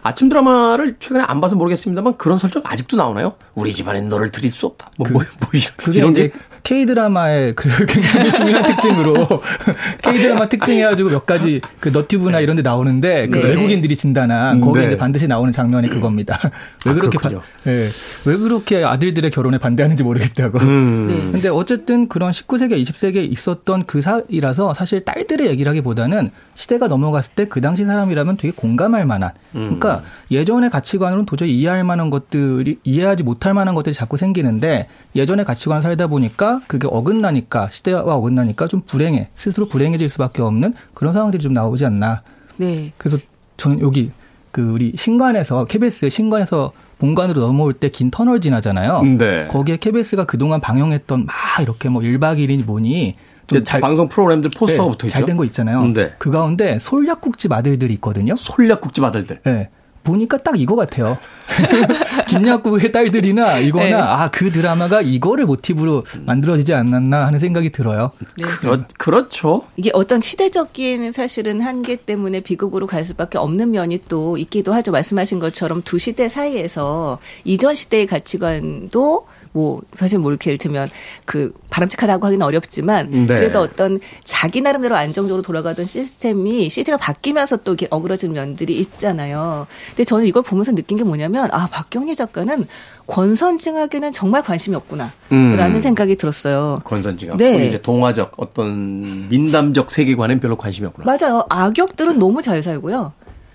아침 드라마를 최근에 안 봐서 모르겠습니다만 그런 설정 아직도 나오나요? 우리 집안엔 너를 드릴 수 없다. 뭐, 뭐, 뭐 이런, 그게 이런 이제 게 K 드라마의 그 <laughs> 굉장히 중요한 특징으로 <laughs> K 드라마 특징해가지고 몇 가지 그 너튜브나 이런 데 나오는데 그 네. 외국인들이 진단한 음, 거기에 네. 이제 반드시 나오는 장면이 그겁니다. <laughs> 왜 아, 그렇게. 반- 예. 왜 그렇게 아들들의 결혼에 반대하는지 모르겠다고. 음. 네. 근데 어쨌든 그런 19세기, 20세기에 있었던 그 사이라서 사실 딸들의 얘기라기보다는 시대가 넘어갔을 때 그 당시 사람이라면 되게 공감할 만한. 그러니까 예전의 가치관으로는 도저히 이해할 만한 것들이 이해하지 못할 만한 것들이 자꾸 생기는데 예전의 가치관 살다 보니까 그게 어긋나니까 시대와 어긋나니까 좀 불행해 스스로 불행해질 수밖에 없는 그런 상황들이 좀 나오지 않나. 네. 그래서 저는 여기 그 우리 신관에서 KBS의 신관에서 본관으로 넘어올 때 긴 터널 지나잖아요. 네. 거기에 KBS가 그동안 방영했던 막 이렇게 뭐 1박 2일이니 뭐니 잘, 방송 프로그램들 포스터가 네, 붙어 있죠. 잘 된 거 있잖아요. 네. 그 가운데 솔약국집 아들들이 있거든요. 솔약국집 아들들. 네. 보니까 딱 이거 같아요. <laughs> 김약국의 딸들이나 이거나 네. 아그 드라마가 이거를 모티브로 만들어지지 않았나 하는 생각이 들어요. 네. 그렇, 그렇죠. 이게 어떤 시대적인 사실은 한계 때문에 비극으로 갈 수밖에 없는 면이 또 있기도 하죠. 말씀하신 것처럼 두 시대 사이에서 이전 시대의 가치관도 뭐 사실 뭐 이렇게 이를테면 그 바람직하다고 하기는 어렵지만 네. 그래도 어떤 자기 나름대로 안정적으로 돌아가던 시스템이 시대가 바뀌면서 또 이렇게 어그러진 면들이 있잖아요. 근데 저는 이걸 보면서 느낀 게 뭐냐면 아 박경리 작가는 권선징악에는 정말 관심이 없구나라는 음. 생각이 들었어요. 권선징악. 네. 이제 동화적 어떤 민담적 세계관엔 별로 관심이 없구나. 맞아요. 악역들은 너무 잘 살고요.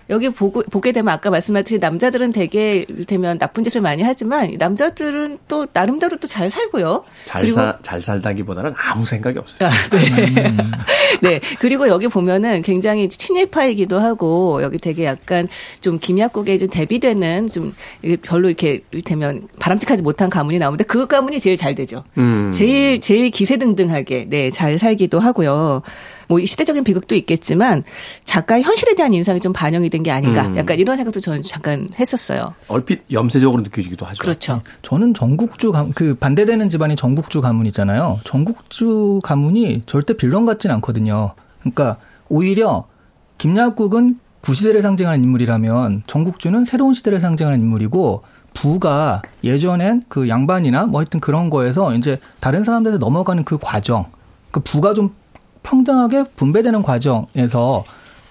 여기 보고, 보게 되면 아까 말씀하셨듯이 남자들은 되게 되면 나쁜 짓을 많이 하지만 남자들은 또 나름대로 또 잘 살고요. 잘, 사, 잘 살다기보다는 아무 생각이 없어요. 아, 네. <laughs> 네. 그리고 여기 보면은 굉장히 친일파이기도 하고 여기 되게 약간 좀 김약국에 좀 대비되는 좀 별로 이렇게 이를테면 바람직하지 못한 가문이 나오는데 그 가문이 제일 잘 되죠. 음. 제일 제일 기세등등하게 네, 잘 살기도 하고요. 뭐 시대적인 비극도 있겠지만 작가의 현실에 대한 인상이 좀 반영이 된 게 아닌가. 음. 약간 이런 생각도 저는 잠깐 했었어요. 얼핏 염세적으로 느껴지기도 하죠. 그렇죠. 저는 전국주 가문, 그 반대되는 집안이 전국주 가문이잖아요. 전국주 가문이 절대 빌런 같진 않거든요. 그러니까 오히려 김약국은 구시대를 상징하는 인물이라면 전국주는 새로운 시대를 상징하는 인물이고 부가 예전엔 그 양반이나 뭐 하여튼 그런 거에서 이제 다른 사람들한테 넘어가는 그 과정, 그 부가 좀 평등하게 분배되는 과정에서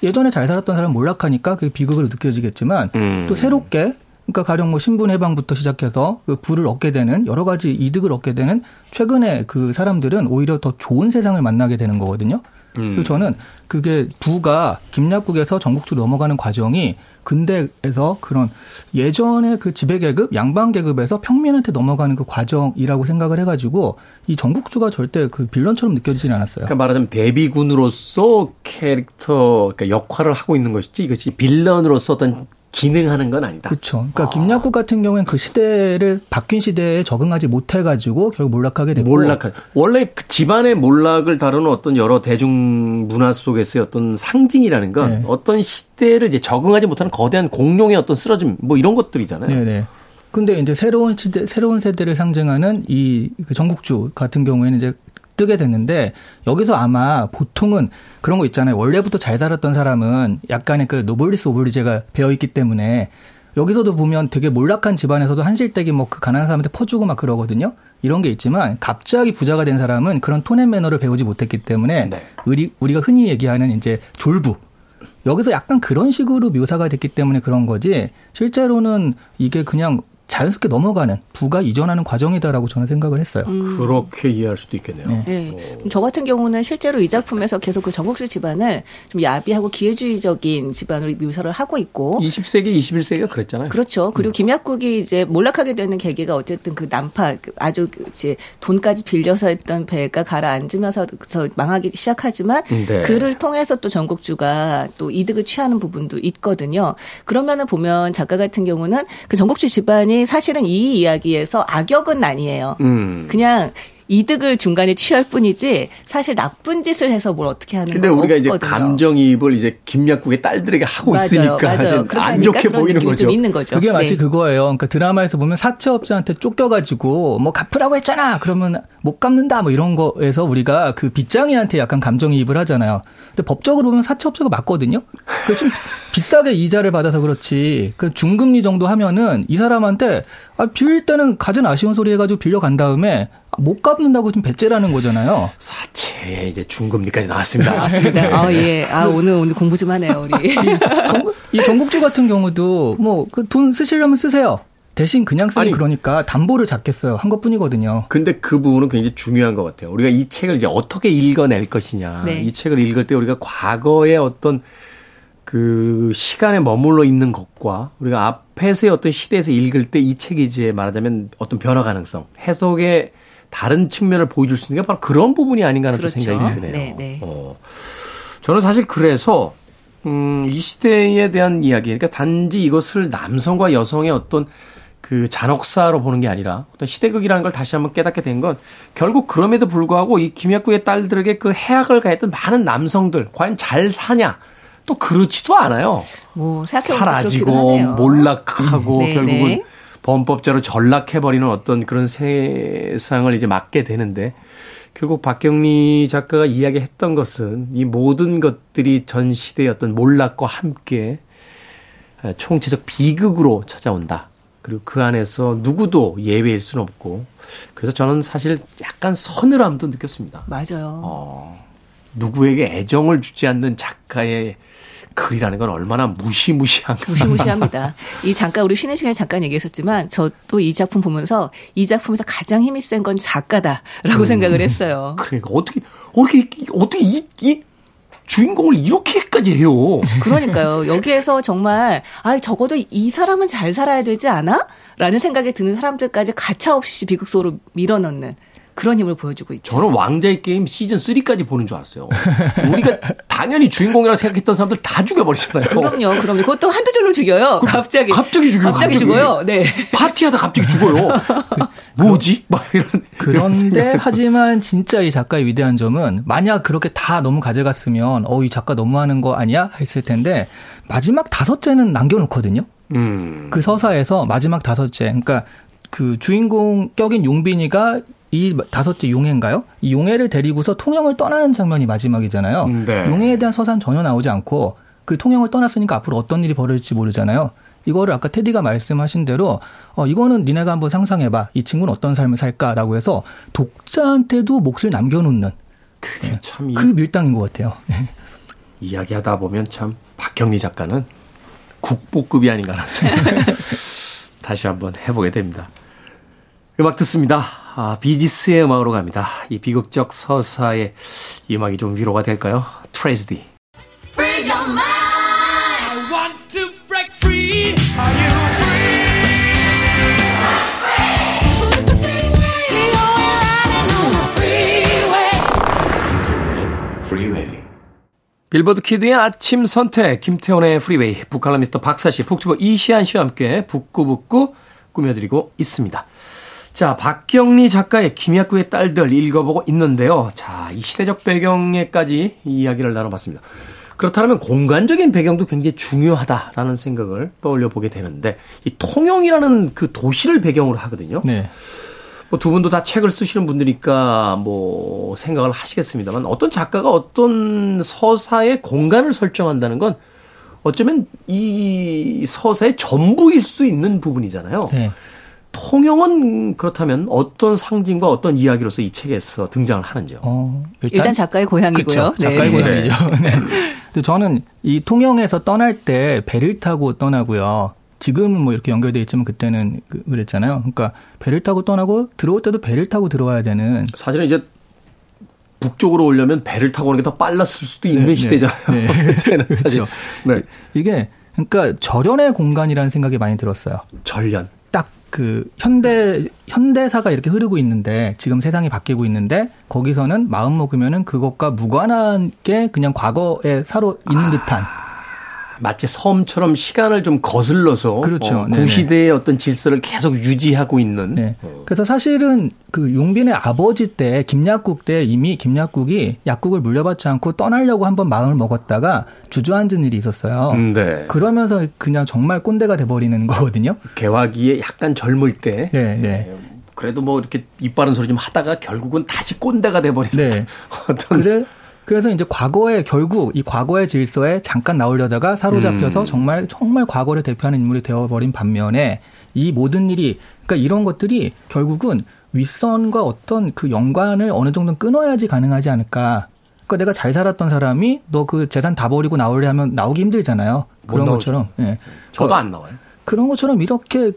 예전에 잘 살았던 사람 몰락하니까 그 비극으로 느껴지겠지만 음. 또 새롭게 그러니까 가령 뭐 신분 해방부터 시작해서 그 부를 얻게 되는 여러 가지 이득을 얻게 되는 최근에 그 사람들은 오히려 더 좋은 세상을 만나게 되는 거거든요. 음. 그래서 저는 그게 부가 김약국에서 전국주로 넘어가는 과정이 근대에서 그런 예전의 그 지배 계급, 양반 계급에서 평민한테 넘어가는 그 과정이라고 생각을 해가지고 이 전국주가 절대 그 빌런처럼 느껴지진 않았어요. 그러니까 말하자면 대비군으로서 캐릭터 그러니까 역할을 하고 있는 것이지 이것이 빌런으로서 어떤 기능하는 건 아니다. 그렇죠. 그러니까 김약국 같은 경우에는 그 시대를 바뀐 시대에 적응하지 못해가지고 결국 몰락하게 됐고 몰락한 원래 그 집안의 몰락을 다루는 어떤 여러 대중 문화 속에서의 어떤 상징이라는 건 네. 어떤 시대를 이제 적응하지 못하는 거대한 공룡의 어떤 쓰러짐 뭐 이런 것들이잖아요. 네네. 근데 이제 새로운 시대, 새로운 세대를 상징하는 이그 전국주 같은 경우에는 이제 뜨게 됐는데 여기서 아마 보통은 그런 거 있잖아요. 원래부터 잘 살았던 사람은 약간의 그 노블리스 오블리제가 배어 있기 때문에 여기서도 보면 되게 몰락한 집안에서도 한실댁이 뭐그 가난한 사람한테 퍼주고 막 그러거든요. 이런 게 있지만 갑자기 부자가 된 사람은 그런 톤앤 매너를 배우지 못했기 때문에 네. 우리 우리가 흔히 얘기하는 이제 졸부 여기서 약간 그런 식으로 묘사가 됐기 때문에 그런 거지 실제로는 이게 그냥 자연스럽게 넘어가는 부가 이전하는 과정이다라고 저는 생각을 했어요. 그렇게 이해할 수도 있겠네요. 네. 네. 저 같은 경우는 실제로 이 작품에서 계속 그 전국주 집안을 좀 야비하고 기회주의적인 집안으로 묘사를 하고 있고 20세기, 21세기가 그랬잖아요. 그렇죠. 그리고 김약국이 이제 몰락하게 되는 계기가 어쨌든 그 난파 그 아주 그 이제 돈까지 빌려서 했던 배가 가라앉으면서 망하기 시작하지만 네. 그를 통해서 또 전국주가 또 이득을 취하는 부분도 있거든요. 그러면은 보면 작가 같은 경우는 그 전국주 집안이 사실은 이 이야기에서 악역은 아니에요. 음. 그냥 이득을 중간에 취할 뿐이지 사실 나쁜 짓을 해서 뭘 어떻게 하는 근데 건 우리가 이제 없거든요. 감정이입을 이제 김약국의 딸들에게 하고 맞아요, 있으니까 맞아요. 안 좋게 보이는 거죠. 좀 있는 거죠. 그게 마치 네. 그거예요. 그러니까 드라마에서 보면 사채업자한테 쫓겨가지고 뭐 갚으라고 했잖아. 그러면 못 갚는다. 뭐 이런 거에서 우리가 그 빚장이한테 약간 감정이입을 하잖아요. 근데 법적으로 보면 사채업자가 맞거든요. 그좀 <laughs> 비싸게 이자를 받아서 그렇지. 그 중금리 정도 하면은 이 사람한테 아, 빌릴 때는 가진 아쉬운 소리 해가지고 빌려간 다음에 못 갚는다고 좀 배째라는 거잖아요. 사채 이제 중금리까지 나왔습니다. 맞습니다. 아, 예. 아, 오늘, 오늘 공부 좀 하네요, 우리. 이 전국주 같은 경우도 뭐 그 돈 쓰시려면 쓰세요. 대신 그냥 쓰니 아니. 그러니까 담보를 잡겠어요. 한 것뿐이거든요. 근데 그 부분은 굉장히 중요한 것 같아요. 우리가 이 책을 이제 어떻게 읽어낼 것이냐. 네. 이 책을 읽을 때 우리가 과거의 어떤 그 시간에 머물러 있는 것과 우리가 앞에서의 어떤 시대에서 읽을 때 이 책이 이제 말하자면 어떤 변화 가능성, 해석의 다른 측면을 보여줄 수 있는 게 바로 그런 부분이 아닌가 하는 또 그렇죠. 생각이 드네요. 네, 네. 어. 저는 사실 그래서 음, 이 시대에 대한 이야기, 그러니까 단지 이것을 남성과 여성의 어떤 그 잔혹사로 보는 게 아니라 어떤 시대극이라는 걸 다시 한번 깨닫게 된 건 결국 그럼에도 불구하고 이 김약구의 딸들에게 그 해악을 가했던 많은 남성들 과연 잘 사냐 또 그렇지도 않아요. 뭐 사라지고. 몰락하고 네, 결국은 네. 범법자로 전락해버리는 어떤 그런 세상을 이제 맞게 되는데 결국 박경리 작가가 이야기했던 것은 이 모든 것들이 전 시대의 어떤 몰락과 함께 총체적 비극으로 찾아온다. 그리고 그 안에서 누구도 예외일 수는 없고 그래서 저는 사실 약간 서늘함도 느꼈습니다. 맞아요. 어, 누구에게 애정을 주지 않는 작가의 글이라는 건 얼마나 무시무시한가. 무시무시합니다. <laughs> 이 잠깐 우리 쉬는 시간에 잠깐 얘기했었지만 저도 이 작품 보면서 이 작품에서 가장 힘이 센 건 작가다라고 생각을 했어요. 그러니까 어떻게 어떻게 어떻게 이, 이 주인공을 이렇게까지 해요. 그러니까요. 여기에서 정말 아 적어도 이 사람은 잘 살아야 되지 않아? 라는 생각이 드는 사람들까지 가차없이 비극 속으로 밀어넣는 그런 힘을 보여주고 있죠. 저는 왕자의 게임 시즌 3까지 보는 줄 알았어요. 우리가 당연히 주인공이라고 생각했던 사람들 다 죽여버리잖아요. 그럼요, 그럼요. 그것도 한두 줄로 죽여요. 갑자기. 갑자기 죽여요, 갑자기 갑자기. 죽어요. 네. 파티하다 갑자기 죽어요. 뭐지? 막 이런. 그런데 하지만 진짜 이 작가의 위대한 점은 만약 그렇게 다 너무 가져갔으면 어 이 작가 너무하는 거 아니야 했을 텐데 마지막 다섯째는 남겨놓거든요. 음. 그 서사에서 마지막 다섯째, 그러니까 그 주인공 격인 용빈이가 이 다섯째 용해인가요? 이 용해를 데리고서 통영을 떠나는 장면이 마지막이잖아요. 네. 용해에 대한 서사는 전혀 나오지 않고 그 통영을 떠났으니까 앞으로 어떤 일이 벌어질지 모르잖아요. 이거를 아까 테디가 말씀하신 대로 어 이거는 니네가 한번 상상해봐. 이 친구는 어떤 삶을 살까라고 해서 독자한테도 몫을 남겨놓는 그게 참 이, 그 밀당인 것 같아요. <laughs> 이야기하다 보면 참 박경리 작가는 국보급이 아닌가라는 생각 <laughs> 다시 한번 해보게 됩니다. 음악 듣습니다. 아, 비지스의 음악으로 갑니다. 이 비극적 서사의 이 음악이 좀 위로가 될까요? 트레지디. Free your mind. I want to break free. Are you 빌보드 키드의 아침 선택, 김태훈의 프리웨이, 북칼럼니스트 박사씨, 북튜버 이시안 씨와 함께 북구북구 꾸며드리고 있습니다. 자, 박경리 작가의 김약국의 딸들 읽어보고 있는데요. 자, 이 시대적 배경에까지 이 이야기를 나눠봤습니다. 그렇다면 공간적인 배경도 굉장히 중요하다라는 생각을 떠올려 보게 되는데, 이 통영이라는 그 도시를 배경으로 하거든요. 네. 뭐 두 분도 다 책을 쓰시는 분들이니까 뭐 생각을 하시겠습니다만 어떤 작가가 어떤 서사의 공간을 설정한다는 건 어쩌면 이 서사의 전부일 수 있는 부분이잖아요. 네. 통영은 그렇다면 어떤 상징과 어떤 이야기로서 이 책에서 등장을 하는지요? 어, 일단 작가의 고향이고요. 그쵸, 작가의 네. 고향이죠. <laughs> 네. 근데 저는 이 통영에서 떠날 때 배를 타고 떠나고요. 지금은 뭐 이렇게 연결돼 있지만 그때는 그- 그랬잖아요. 그러니까 배를 타고 떠나고 들어올 때도 배를 타고 들어와야 되는 사실은 이제 북쪽으로 오려면 배를 타고 오는 게 더 빨랐을 수도 있는 네, 시대잖아요. 네. <laughs> 그때는 사실. 네. 이게 그러니까 절연의 공간이라는 생각이 많이 들었어요. 전련. 딱 그 현대 현대사가 이렇게 흐르고 있는데 지금 세상이 바뀌고 있는데 거기서는 마음 먹으면은 그것과 무관하게 그냥 과거에 살아 있는 듯한 마치 섬처럼 시간을 좀 거슬러서 그렇죠. 어, 네네. 구시대의 어떤 질서를 계속 유지하고 있는 네. 그래서 사실은 그 용빈의 아버지 때 김약국 때 이미 김약국이 약국을 물려받지 않고 떠나려고 한번 마음을 먹었다가 주저앉은 일이 있었어요. 음, 네. 그러면서 그냥 정말 꼰대가 돼버리는 <laughs> 거거든요. 개화기에 약간 젊을 때 네, 네. 그래도 뭐 이렇게 입 바른 소리 좀 하다가 결국은 다시 꼰대가 돼버리는 네. <laughs> 어떤 그래 그래서 이제 과거에 결국 이 과거의 질서에 잠깐 나오려다가 사로잡혀서 음. 정말 정말 과거를 대표하는 인물이 되어버린 반면에 이 모든 일이 그러니까 이런 것들이 결국은 윗선과 어떤 그 연관을 어느 정도 끊어야지 가능하지 않을까. 그러니까 내가 잘 살았던 사람이 너 그 재산 다 버리고 나오려 하면 나오기 힘들잖아요. 못 그런. 것처럼. 예. 저도 안 나와요. 그런 것처럼 이렇게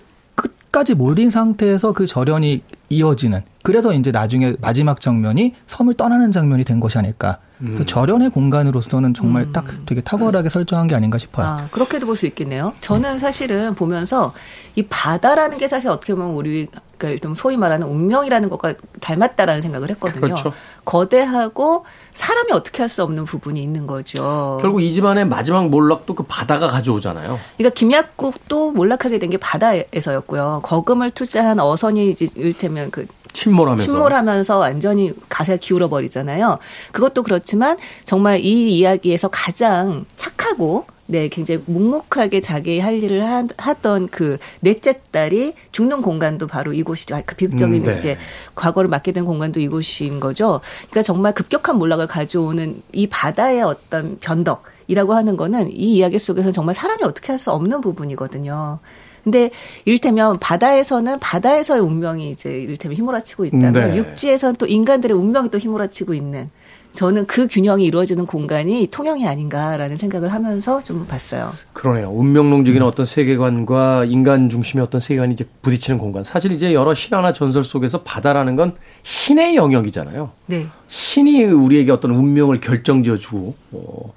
끝까지 몰린 상태에서 그 절연이 이어지는. 그래서 이제 나중에 마지막 장면이 섬을 떠나는 장면이 된 것이 아닐까. 그래서 절연의 공간으로서는 정말 딱 되게 탁월하게 설정한 게 아닌가 싶어요. 아, 그렇게도 볼 수 있겠네요. 저는 사실은 보면서 이 바다라는 게 사실 어떻게 보면 우리 그좀 소위 말하는 운명이라는 것과 닮았다라는 생각을 했거든요. 그렇죠. 거대하고 사람이 어떻게 할 수 없는 부분이 있는 거죠. 결국 이 집안의 마지막 몰락도 그 바다가 가져오잖아요. 그러니까 김약국도 몰락하게 된 게 바다에서였고요. 거금을 투자한 어선이 이제 이를테면 그 침몰하면서. 침몰하면서 완전히 가세가 기울어 버리잖아요. 그것도 그렇지만 정말 이 이야기에서 가장 착하고 네, 굉장히 묵묵하게 자기 할 일을 하, 하던 그 넷째 딸이 죽는 공간도 바로 이곳이죠. 아, 그 비극적인 음, 네. 이제 과거를 맡게 된 공간도 이곳인 거죠. 그러니까 정말 급격한 몰락을 가져오는 이 바다의 어떤 변덕 이라고 하는 거는 이 이야기 속에서 정말 사람이 어떻게 할 수 없는 부분이거든요. 근데 이를테면 바다에서는 바다에서의 운명이 이제 이를테면 휘몰아치고 있다면 네. 육지에서는 또 인간들의 운명이 또 휘몰아치고 있는 저는 그 균형이 이루어지는 공간이 통영이 아닌가라는 생각을 하면서 좀 봤어요. 그러네요. 운명론적인 어떤 세계관과 인간 중심의 어떤 세계관이 이제 부딪히는 공간. 사실 이제 여러 신화나 전설 속에서 바다라는 건 신의 영역이잖아요. 네. 신이 우리에게 어떤 운명을 결정지어주고 어,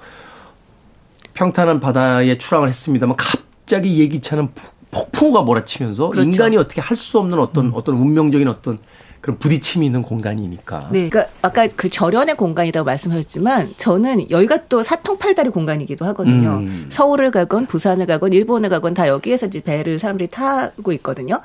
평탄한 바다에 출항을 했습니다만 갑자기 예기치 않은 푸- 폭풍우가 몰아치면서 그렇죠. 인간이 어떻게 할 수 없는 어떤 어떤 운명적인 어떤 그런 부딪힘이 있는 공간이니까. 네. 그러니까 아까 그 절연의 공간이라고 말씀하셨지만 저는 여기가 또 사통팔다리 공간이기도 하거든요. 음. 서울을 가건 부산을 가건 일본을 가건 다 여기에서 이제 배를 사람들이 타고 있거든요.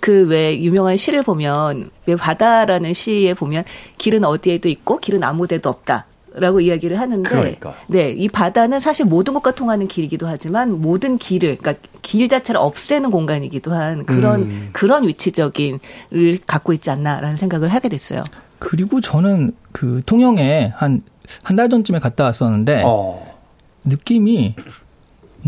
그 왜 유명한 시를 보면 왜 바다라는 시에 보면 길은 어디에도 있고 길은 아무 데도 없다. 라고 이야기를 하는데 그러니까. 네, 이 바다는 사실 모든 것과 통하는 길이기도 하지만 모든 길을 그러니까 길 자체를 없애는 공간이기도 한 그런 음. 그런 위치적인을 갖고 있지 않나라는 생각을 하게 됐어요. 그리고 저는 그 통영에 한 한 달 전쯤에 갔다 왔었는데 어. 느낌이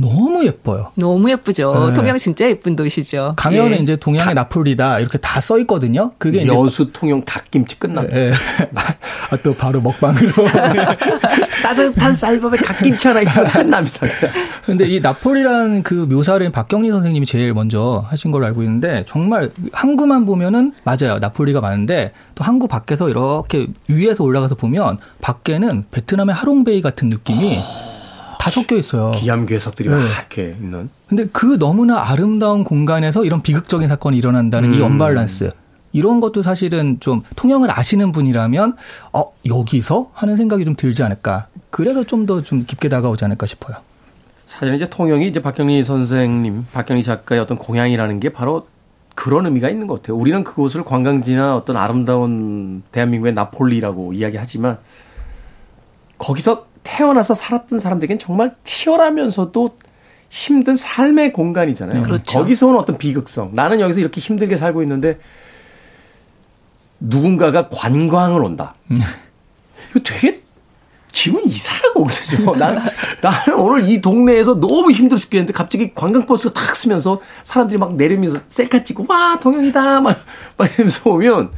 너무 예뻐요. 너무 예쁘죠. 네. 통영 진짜 예쁜 도시죠. 가면은 예. 이제 동양의 나폴리다 이렇게 다 써 있거든요. 그게 이제 여수 통영 닭김치 끝납니다. 예. 아, 또 바로 먹방으로. <laughs> 따뜻한 쌀밥에 갓김치 하나 있으면 끝납니다. <laughs> 근데 이 나폴리라는 그 묘사를 박경리 선생님이 제일 먼저 하신 걸로 알고 있는데 정말 항구만 보면은 맞아요. 나폴리가 많은데 또 항구 밖에서 이렇게 위에서 올라가서 보면 밖에는 베트남의 하롱베이 같은 느낌이 <gasps> <gasps> 다 섞여 있어요. 기암괴석들이 네. 막 이렇게 있는. 근데 그 너무나 아름다운 공간에서 이런 비극적인 사건이 일어난다는 이 음. 언밸런스. 이런 것도 사실은 좀 통영을 아시는 분이라면 어 여기서 하는 생각이 좀 들지 않을까. 그래서 좀더좀 깊게 다가오지 않을까 싶어요. 사실 이제 통영이 이제 박경리 선생님, 박경리 작가의 어떤 공양이라는 게 바로 그런 의미가 있는 것 같아요. 우리는 그곳을 관광지나 어떤 아름다운 대한민국의 나폴리라고 이야기하지만 거기서 태어나서 살았던 사람들에겐 정말 치열하면서도 힘든 삶의 공간이잖아요. 그렇죠. 거기서 오는 어떤 비극성. 나는 여기서 이렇게 힘들게 살고 있는데 누군가가 관광을 온다. 이거 되게 기분 이상하고 그죠. 난, <laughs> 나는 오늘 이 동네에서 너무 힘들어 죽겠는데 갑자기 관광버스가 탁 쓰면서 사람들이 막 내리면서 셀카 찍고 와 동영이다 막, 막 이러면서 오면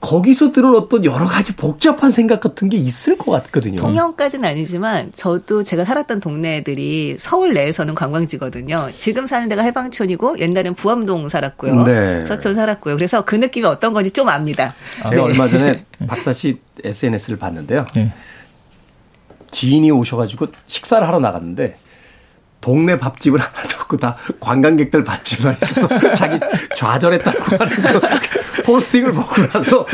거기서 들은 어떤 여러 가지 복잡한 생각 같은 게 있을 것 같거든요. 통영까지는 아니지만 저도 제가 살았던 동네들이 서울 내에서는 관광지거든요. 지금 사는 데가 해방촌이고 옛날엔 부암동 살았고요. 네. 서촌 살았고요. 그래서 그 느낌이 어떤 건지 좀 압니다. 제가 얼마 전에 <laughs> 박사 씨 SNS를 봤는데요. 네. 지인이 오셔가지고 식사를 하러 나갔는데 동네 밥집을 <laughs> 하나도 없고 다 관광객들 밥집만 있어도 <laughs> 자기 좌절했다고 하는 그 <laughs> 포스팅을 보고 나서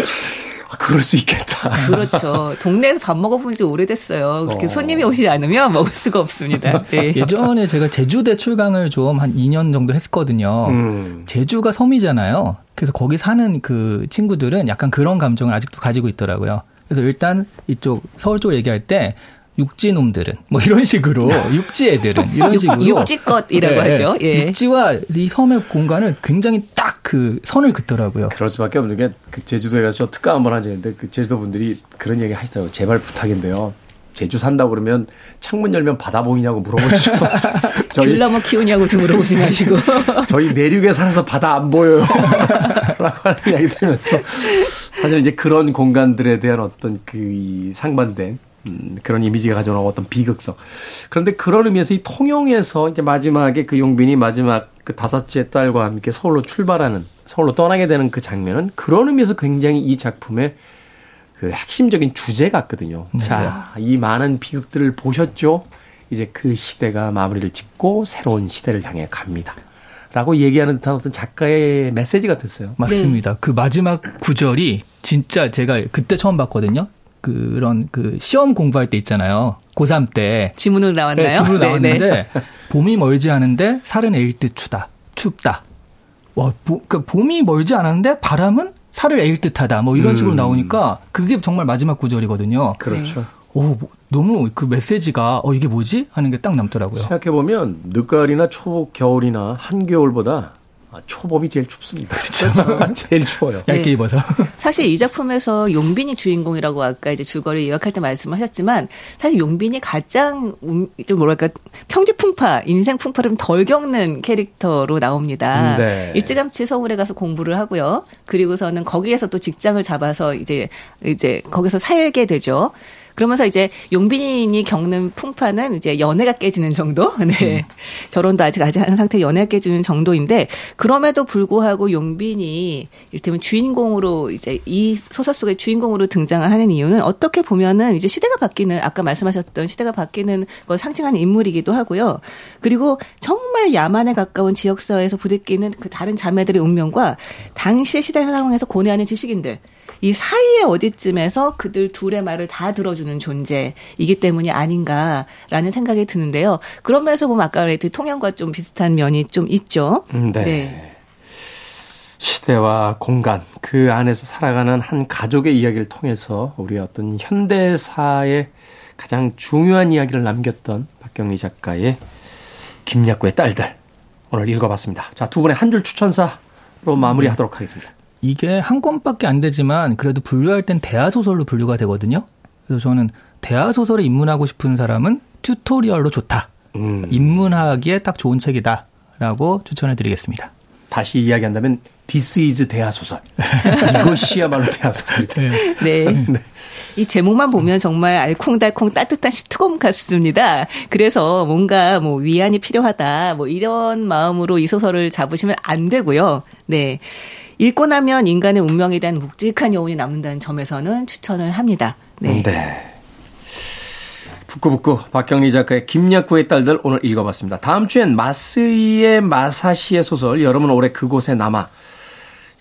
아, 그럴 수 있겠다. 그렇죠. 동네에서 밥 먹어본 지 오래됐어요. 그렇게 어. 손님이 오시지 않으면 먹을 수가 없습니다. 네. 예전에 제가 제주대 출강을 좀 한 2년 정도 했거든요. 음. 제주가 섬이잖아요. 그래서 거기 사는 그 친구들은 약간 그런 감정을 아직도 가지고 있더라고요. 그래서 일단 이쪽 서울 쪽 얘기할 때 육지놈들은 뭐 <laughs> 이런 식으로 육지 애들은 이런 식으로 육지껏이라고 하죠. 예. 육지와 이 섬의 공간을 굉장히 딱 그 선을 긋더라고요. 그럴 수밖에 없는 게 그 제주도에 가서 저 특강 한번 하셨는데 그 제주도 분들이 그런 얘기 하시더라고요. 제발 부탁인데요. 제주 산다고 그러면 창문 열면 바다 보이냐고 물어보고 <laughs> 저희 귤나무 뭐 키우냐고 좀 물어보지 마시고. <laughs> 저희 내륙에 살아서 바다 안 보여요. 라고 하는 이야기 들으면서 사실 이제 그런 공간들에 대한 어떤 그이 상반된 음, 그런 이미지가 가져오는 어떤 비극성. 그런데 그런 의미에서 이 통영에서 이제 마지막에 그 용빈이 마지막 그 다섯째 딸과 함께 서울로 출발하는 서울로 떠나게 되는 그 장면은 그런 의미에서 굉장히 이 작품의 그 핵심적인 주제 같거든요. 자, 이 많은 비극들을 보셨죠? 이제 그 시대가 마무리를 짓고 새로운 시대를 향해 갑니다. 라고 얘기하는 듯한 어떤 작가의 메시지 같았어요. 맞습니다. 그 마지막 구절이 진짜 제가 그때 처음 봤거든요. 그런 그 시험 공부할 때 있잖아요. 고3 때. 지문으로 나왔나요? 네, 집으로 <laughs> 네, 나왔는데 네. 봄이 멀지 않은데 살은 에일 듯 추다. 춥다. 와, 보, 그러니까 봄이 멀지 않았는데 바람은 살을 에일 듯하다. 뭐 이런 식으로 음. 나오니까 그게 정말 마지막 구절이거든요. 그렇죠. 오, 뭐, 너무 그 메시지가 어 이게 뭐지 하는 게 딱 남더라고요. 생각해 보면 늦가을이나 초 겨울이나 한겨울보다 아, 초봄이 제일 춥습니다. 그렇죠. 제일 추워요. <laughs> 얇게 네. 입어서. <laughs> 사실 이 작품에서 용빈이 주인공이라고 아까 이제 줄거리 요약할 때 말씀하셨지만 사실 용빈이 가장 음, 좀 뭐랄까 평지풍파, 인생 풍파를 좀덜 겪는 캐릭터로 나옵니다. 네. 일찌감치 서울에 가서 공부를 하고요. 그리고서는 거기에서 또 직장을 잡아서 이제 이제 거기서 살게 되죠. 그러면서 이제 용빈이 겪는 풍파는 이제 연애가 깨지는 정도? <laughs> 네. 결혼도 아직 아직 한 상태 연애가 깨지는 정도인데 그럼에도 불구하고 용빈이 이를테면 주인공으로 이제 이 소설 속의 주인공으로 등장을 하는 이유는 어떻게 보면은 이제 시대가 바뀌는 아까 말씀하셨던 시대가 바뀌는 걸 상징하는 인물이기도 하고요. 그리고 정말 야만에 가까운 지역사회에서 부대끼는 그 다른 자매들의 운명과 당시의 시대 상황에서 고뇌하는 지식인들 이 사이에 어디쯤에서 그들 둘의 말을 다 들어주는 존재이기 때문이 아닌가라는 생각이 드는데요. 그런 면에서 보면 아까 레드 통영과 좀 비슷한 면이 좀 있죠. 음, 네. 시대와 공간 그 안에서 살아가는 한 가족의 이야기를 통해서 우리 어떤 현대사의 가장 중요한 이야기를 남겼던 박경리 작가의 김약구의 딸들 오늘 읽어봤습니다. 자 두 분의 한 줄 추천사로 마무리하도록 하겠습니다. 이게 한 권밖에 안 되지만 그래도 분류할 땐 대하 소설로 분류가 되거든요. 그래서 저는 대하 소설에 입문하고 싶은 사람은 튜토리얼로 좋다. 음, 입문하기에 딱 좋은 책이다 라고 추천해 드리겠습니다. 다시 이야기한다면 This is 대하소설. <laughs> 이것이야말로 대하소설이다. <laughs> 네. 이 제목만 보면 정말 알콩달콩 따뜻한 시트콤 같습니다. 그래서 뭔가 뭐 위안이 필요하다, 뭐 이런 마음으로 이 소설을 잡으시면 안 되고요. 네. 읽고 나면 인간의 운명에 대한 묵직한 여운이 남는다는 점에서는 추천을 합니다. 네. 네. 북구북구 박경리 작가의 김약구의 딸들 오늘 읽어봤습니다. 다음 주엔 마스이의 마사시의 소설 여러분 올해 그곳에 남아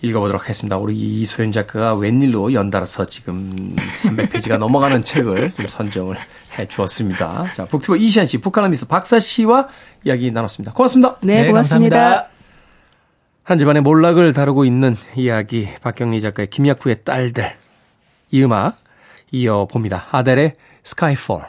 읽어보도록 하겠습니다. 우리 이소연 작가가 웬일로 연달아서 지금 300페이지가 넘어가는 책을 좀 선정을 해 주었습니다. 자, 북튜버 이시안 씨, 북한라미스 박사 씨와 이야기 나눴습니다. 고맙습니다. 네, 고맙습니다. 감사합니다. 한 집안의 몰락을 다루고 있는 이야기 박경리 작가의 김약국의 딸들 이 음악 이어봅니다. 아델의 Skyfall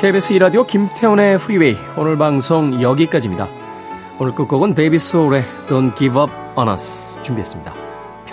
KBS 2라디오 김태훈의 프리웨이 오늘 방송 여기까지입니다. 오늘 끝곡은 데이비스 소울의 Don't Give Up On Us 준비했습니다.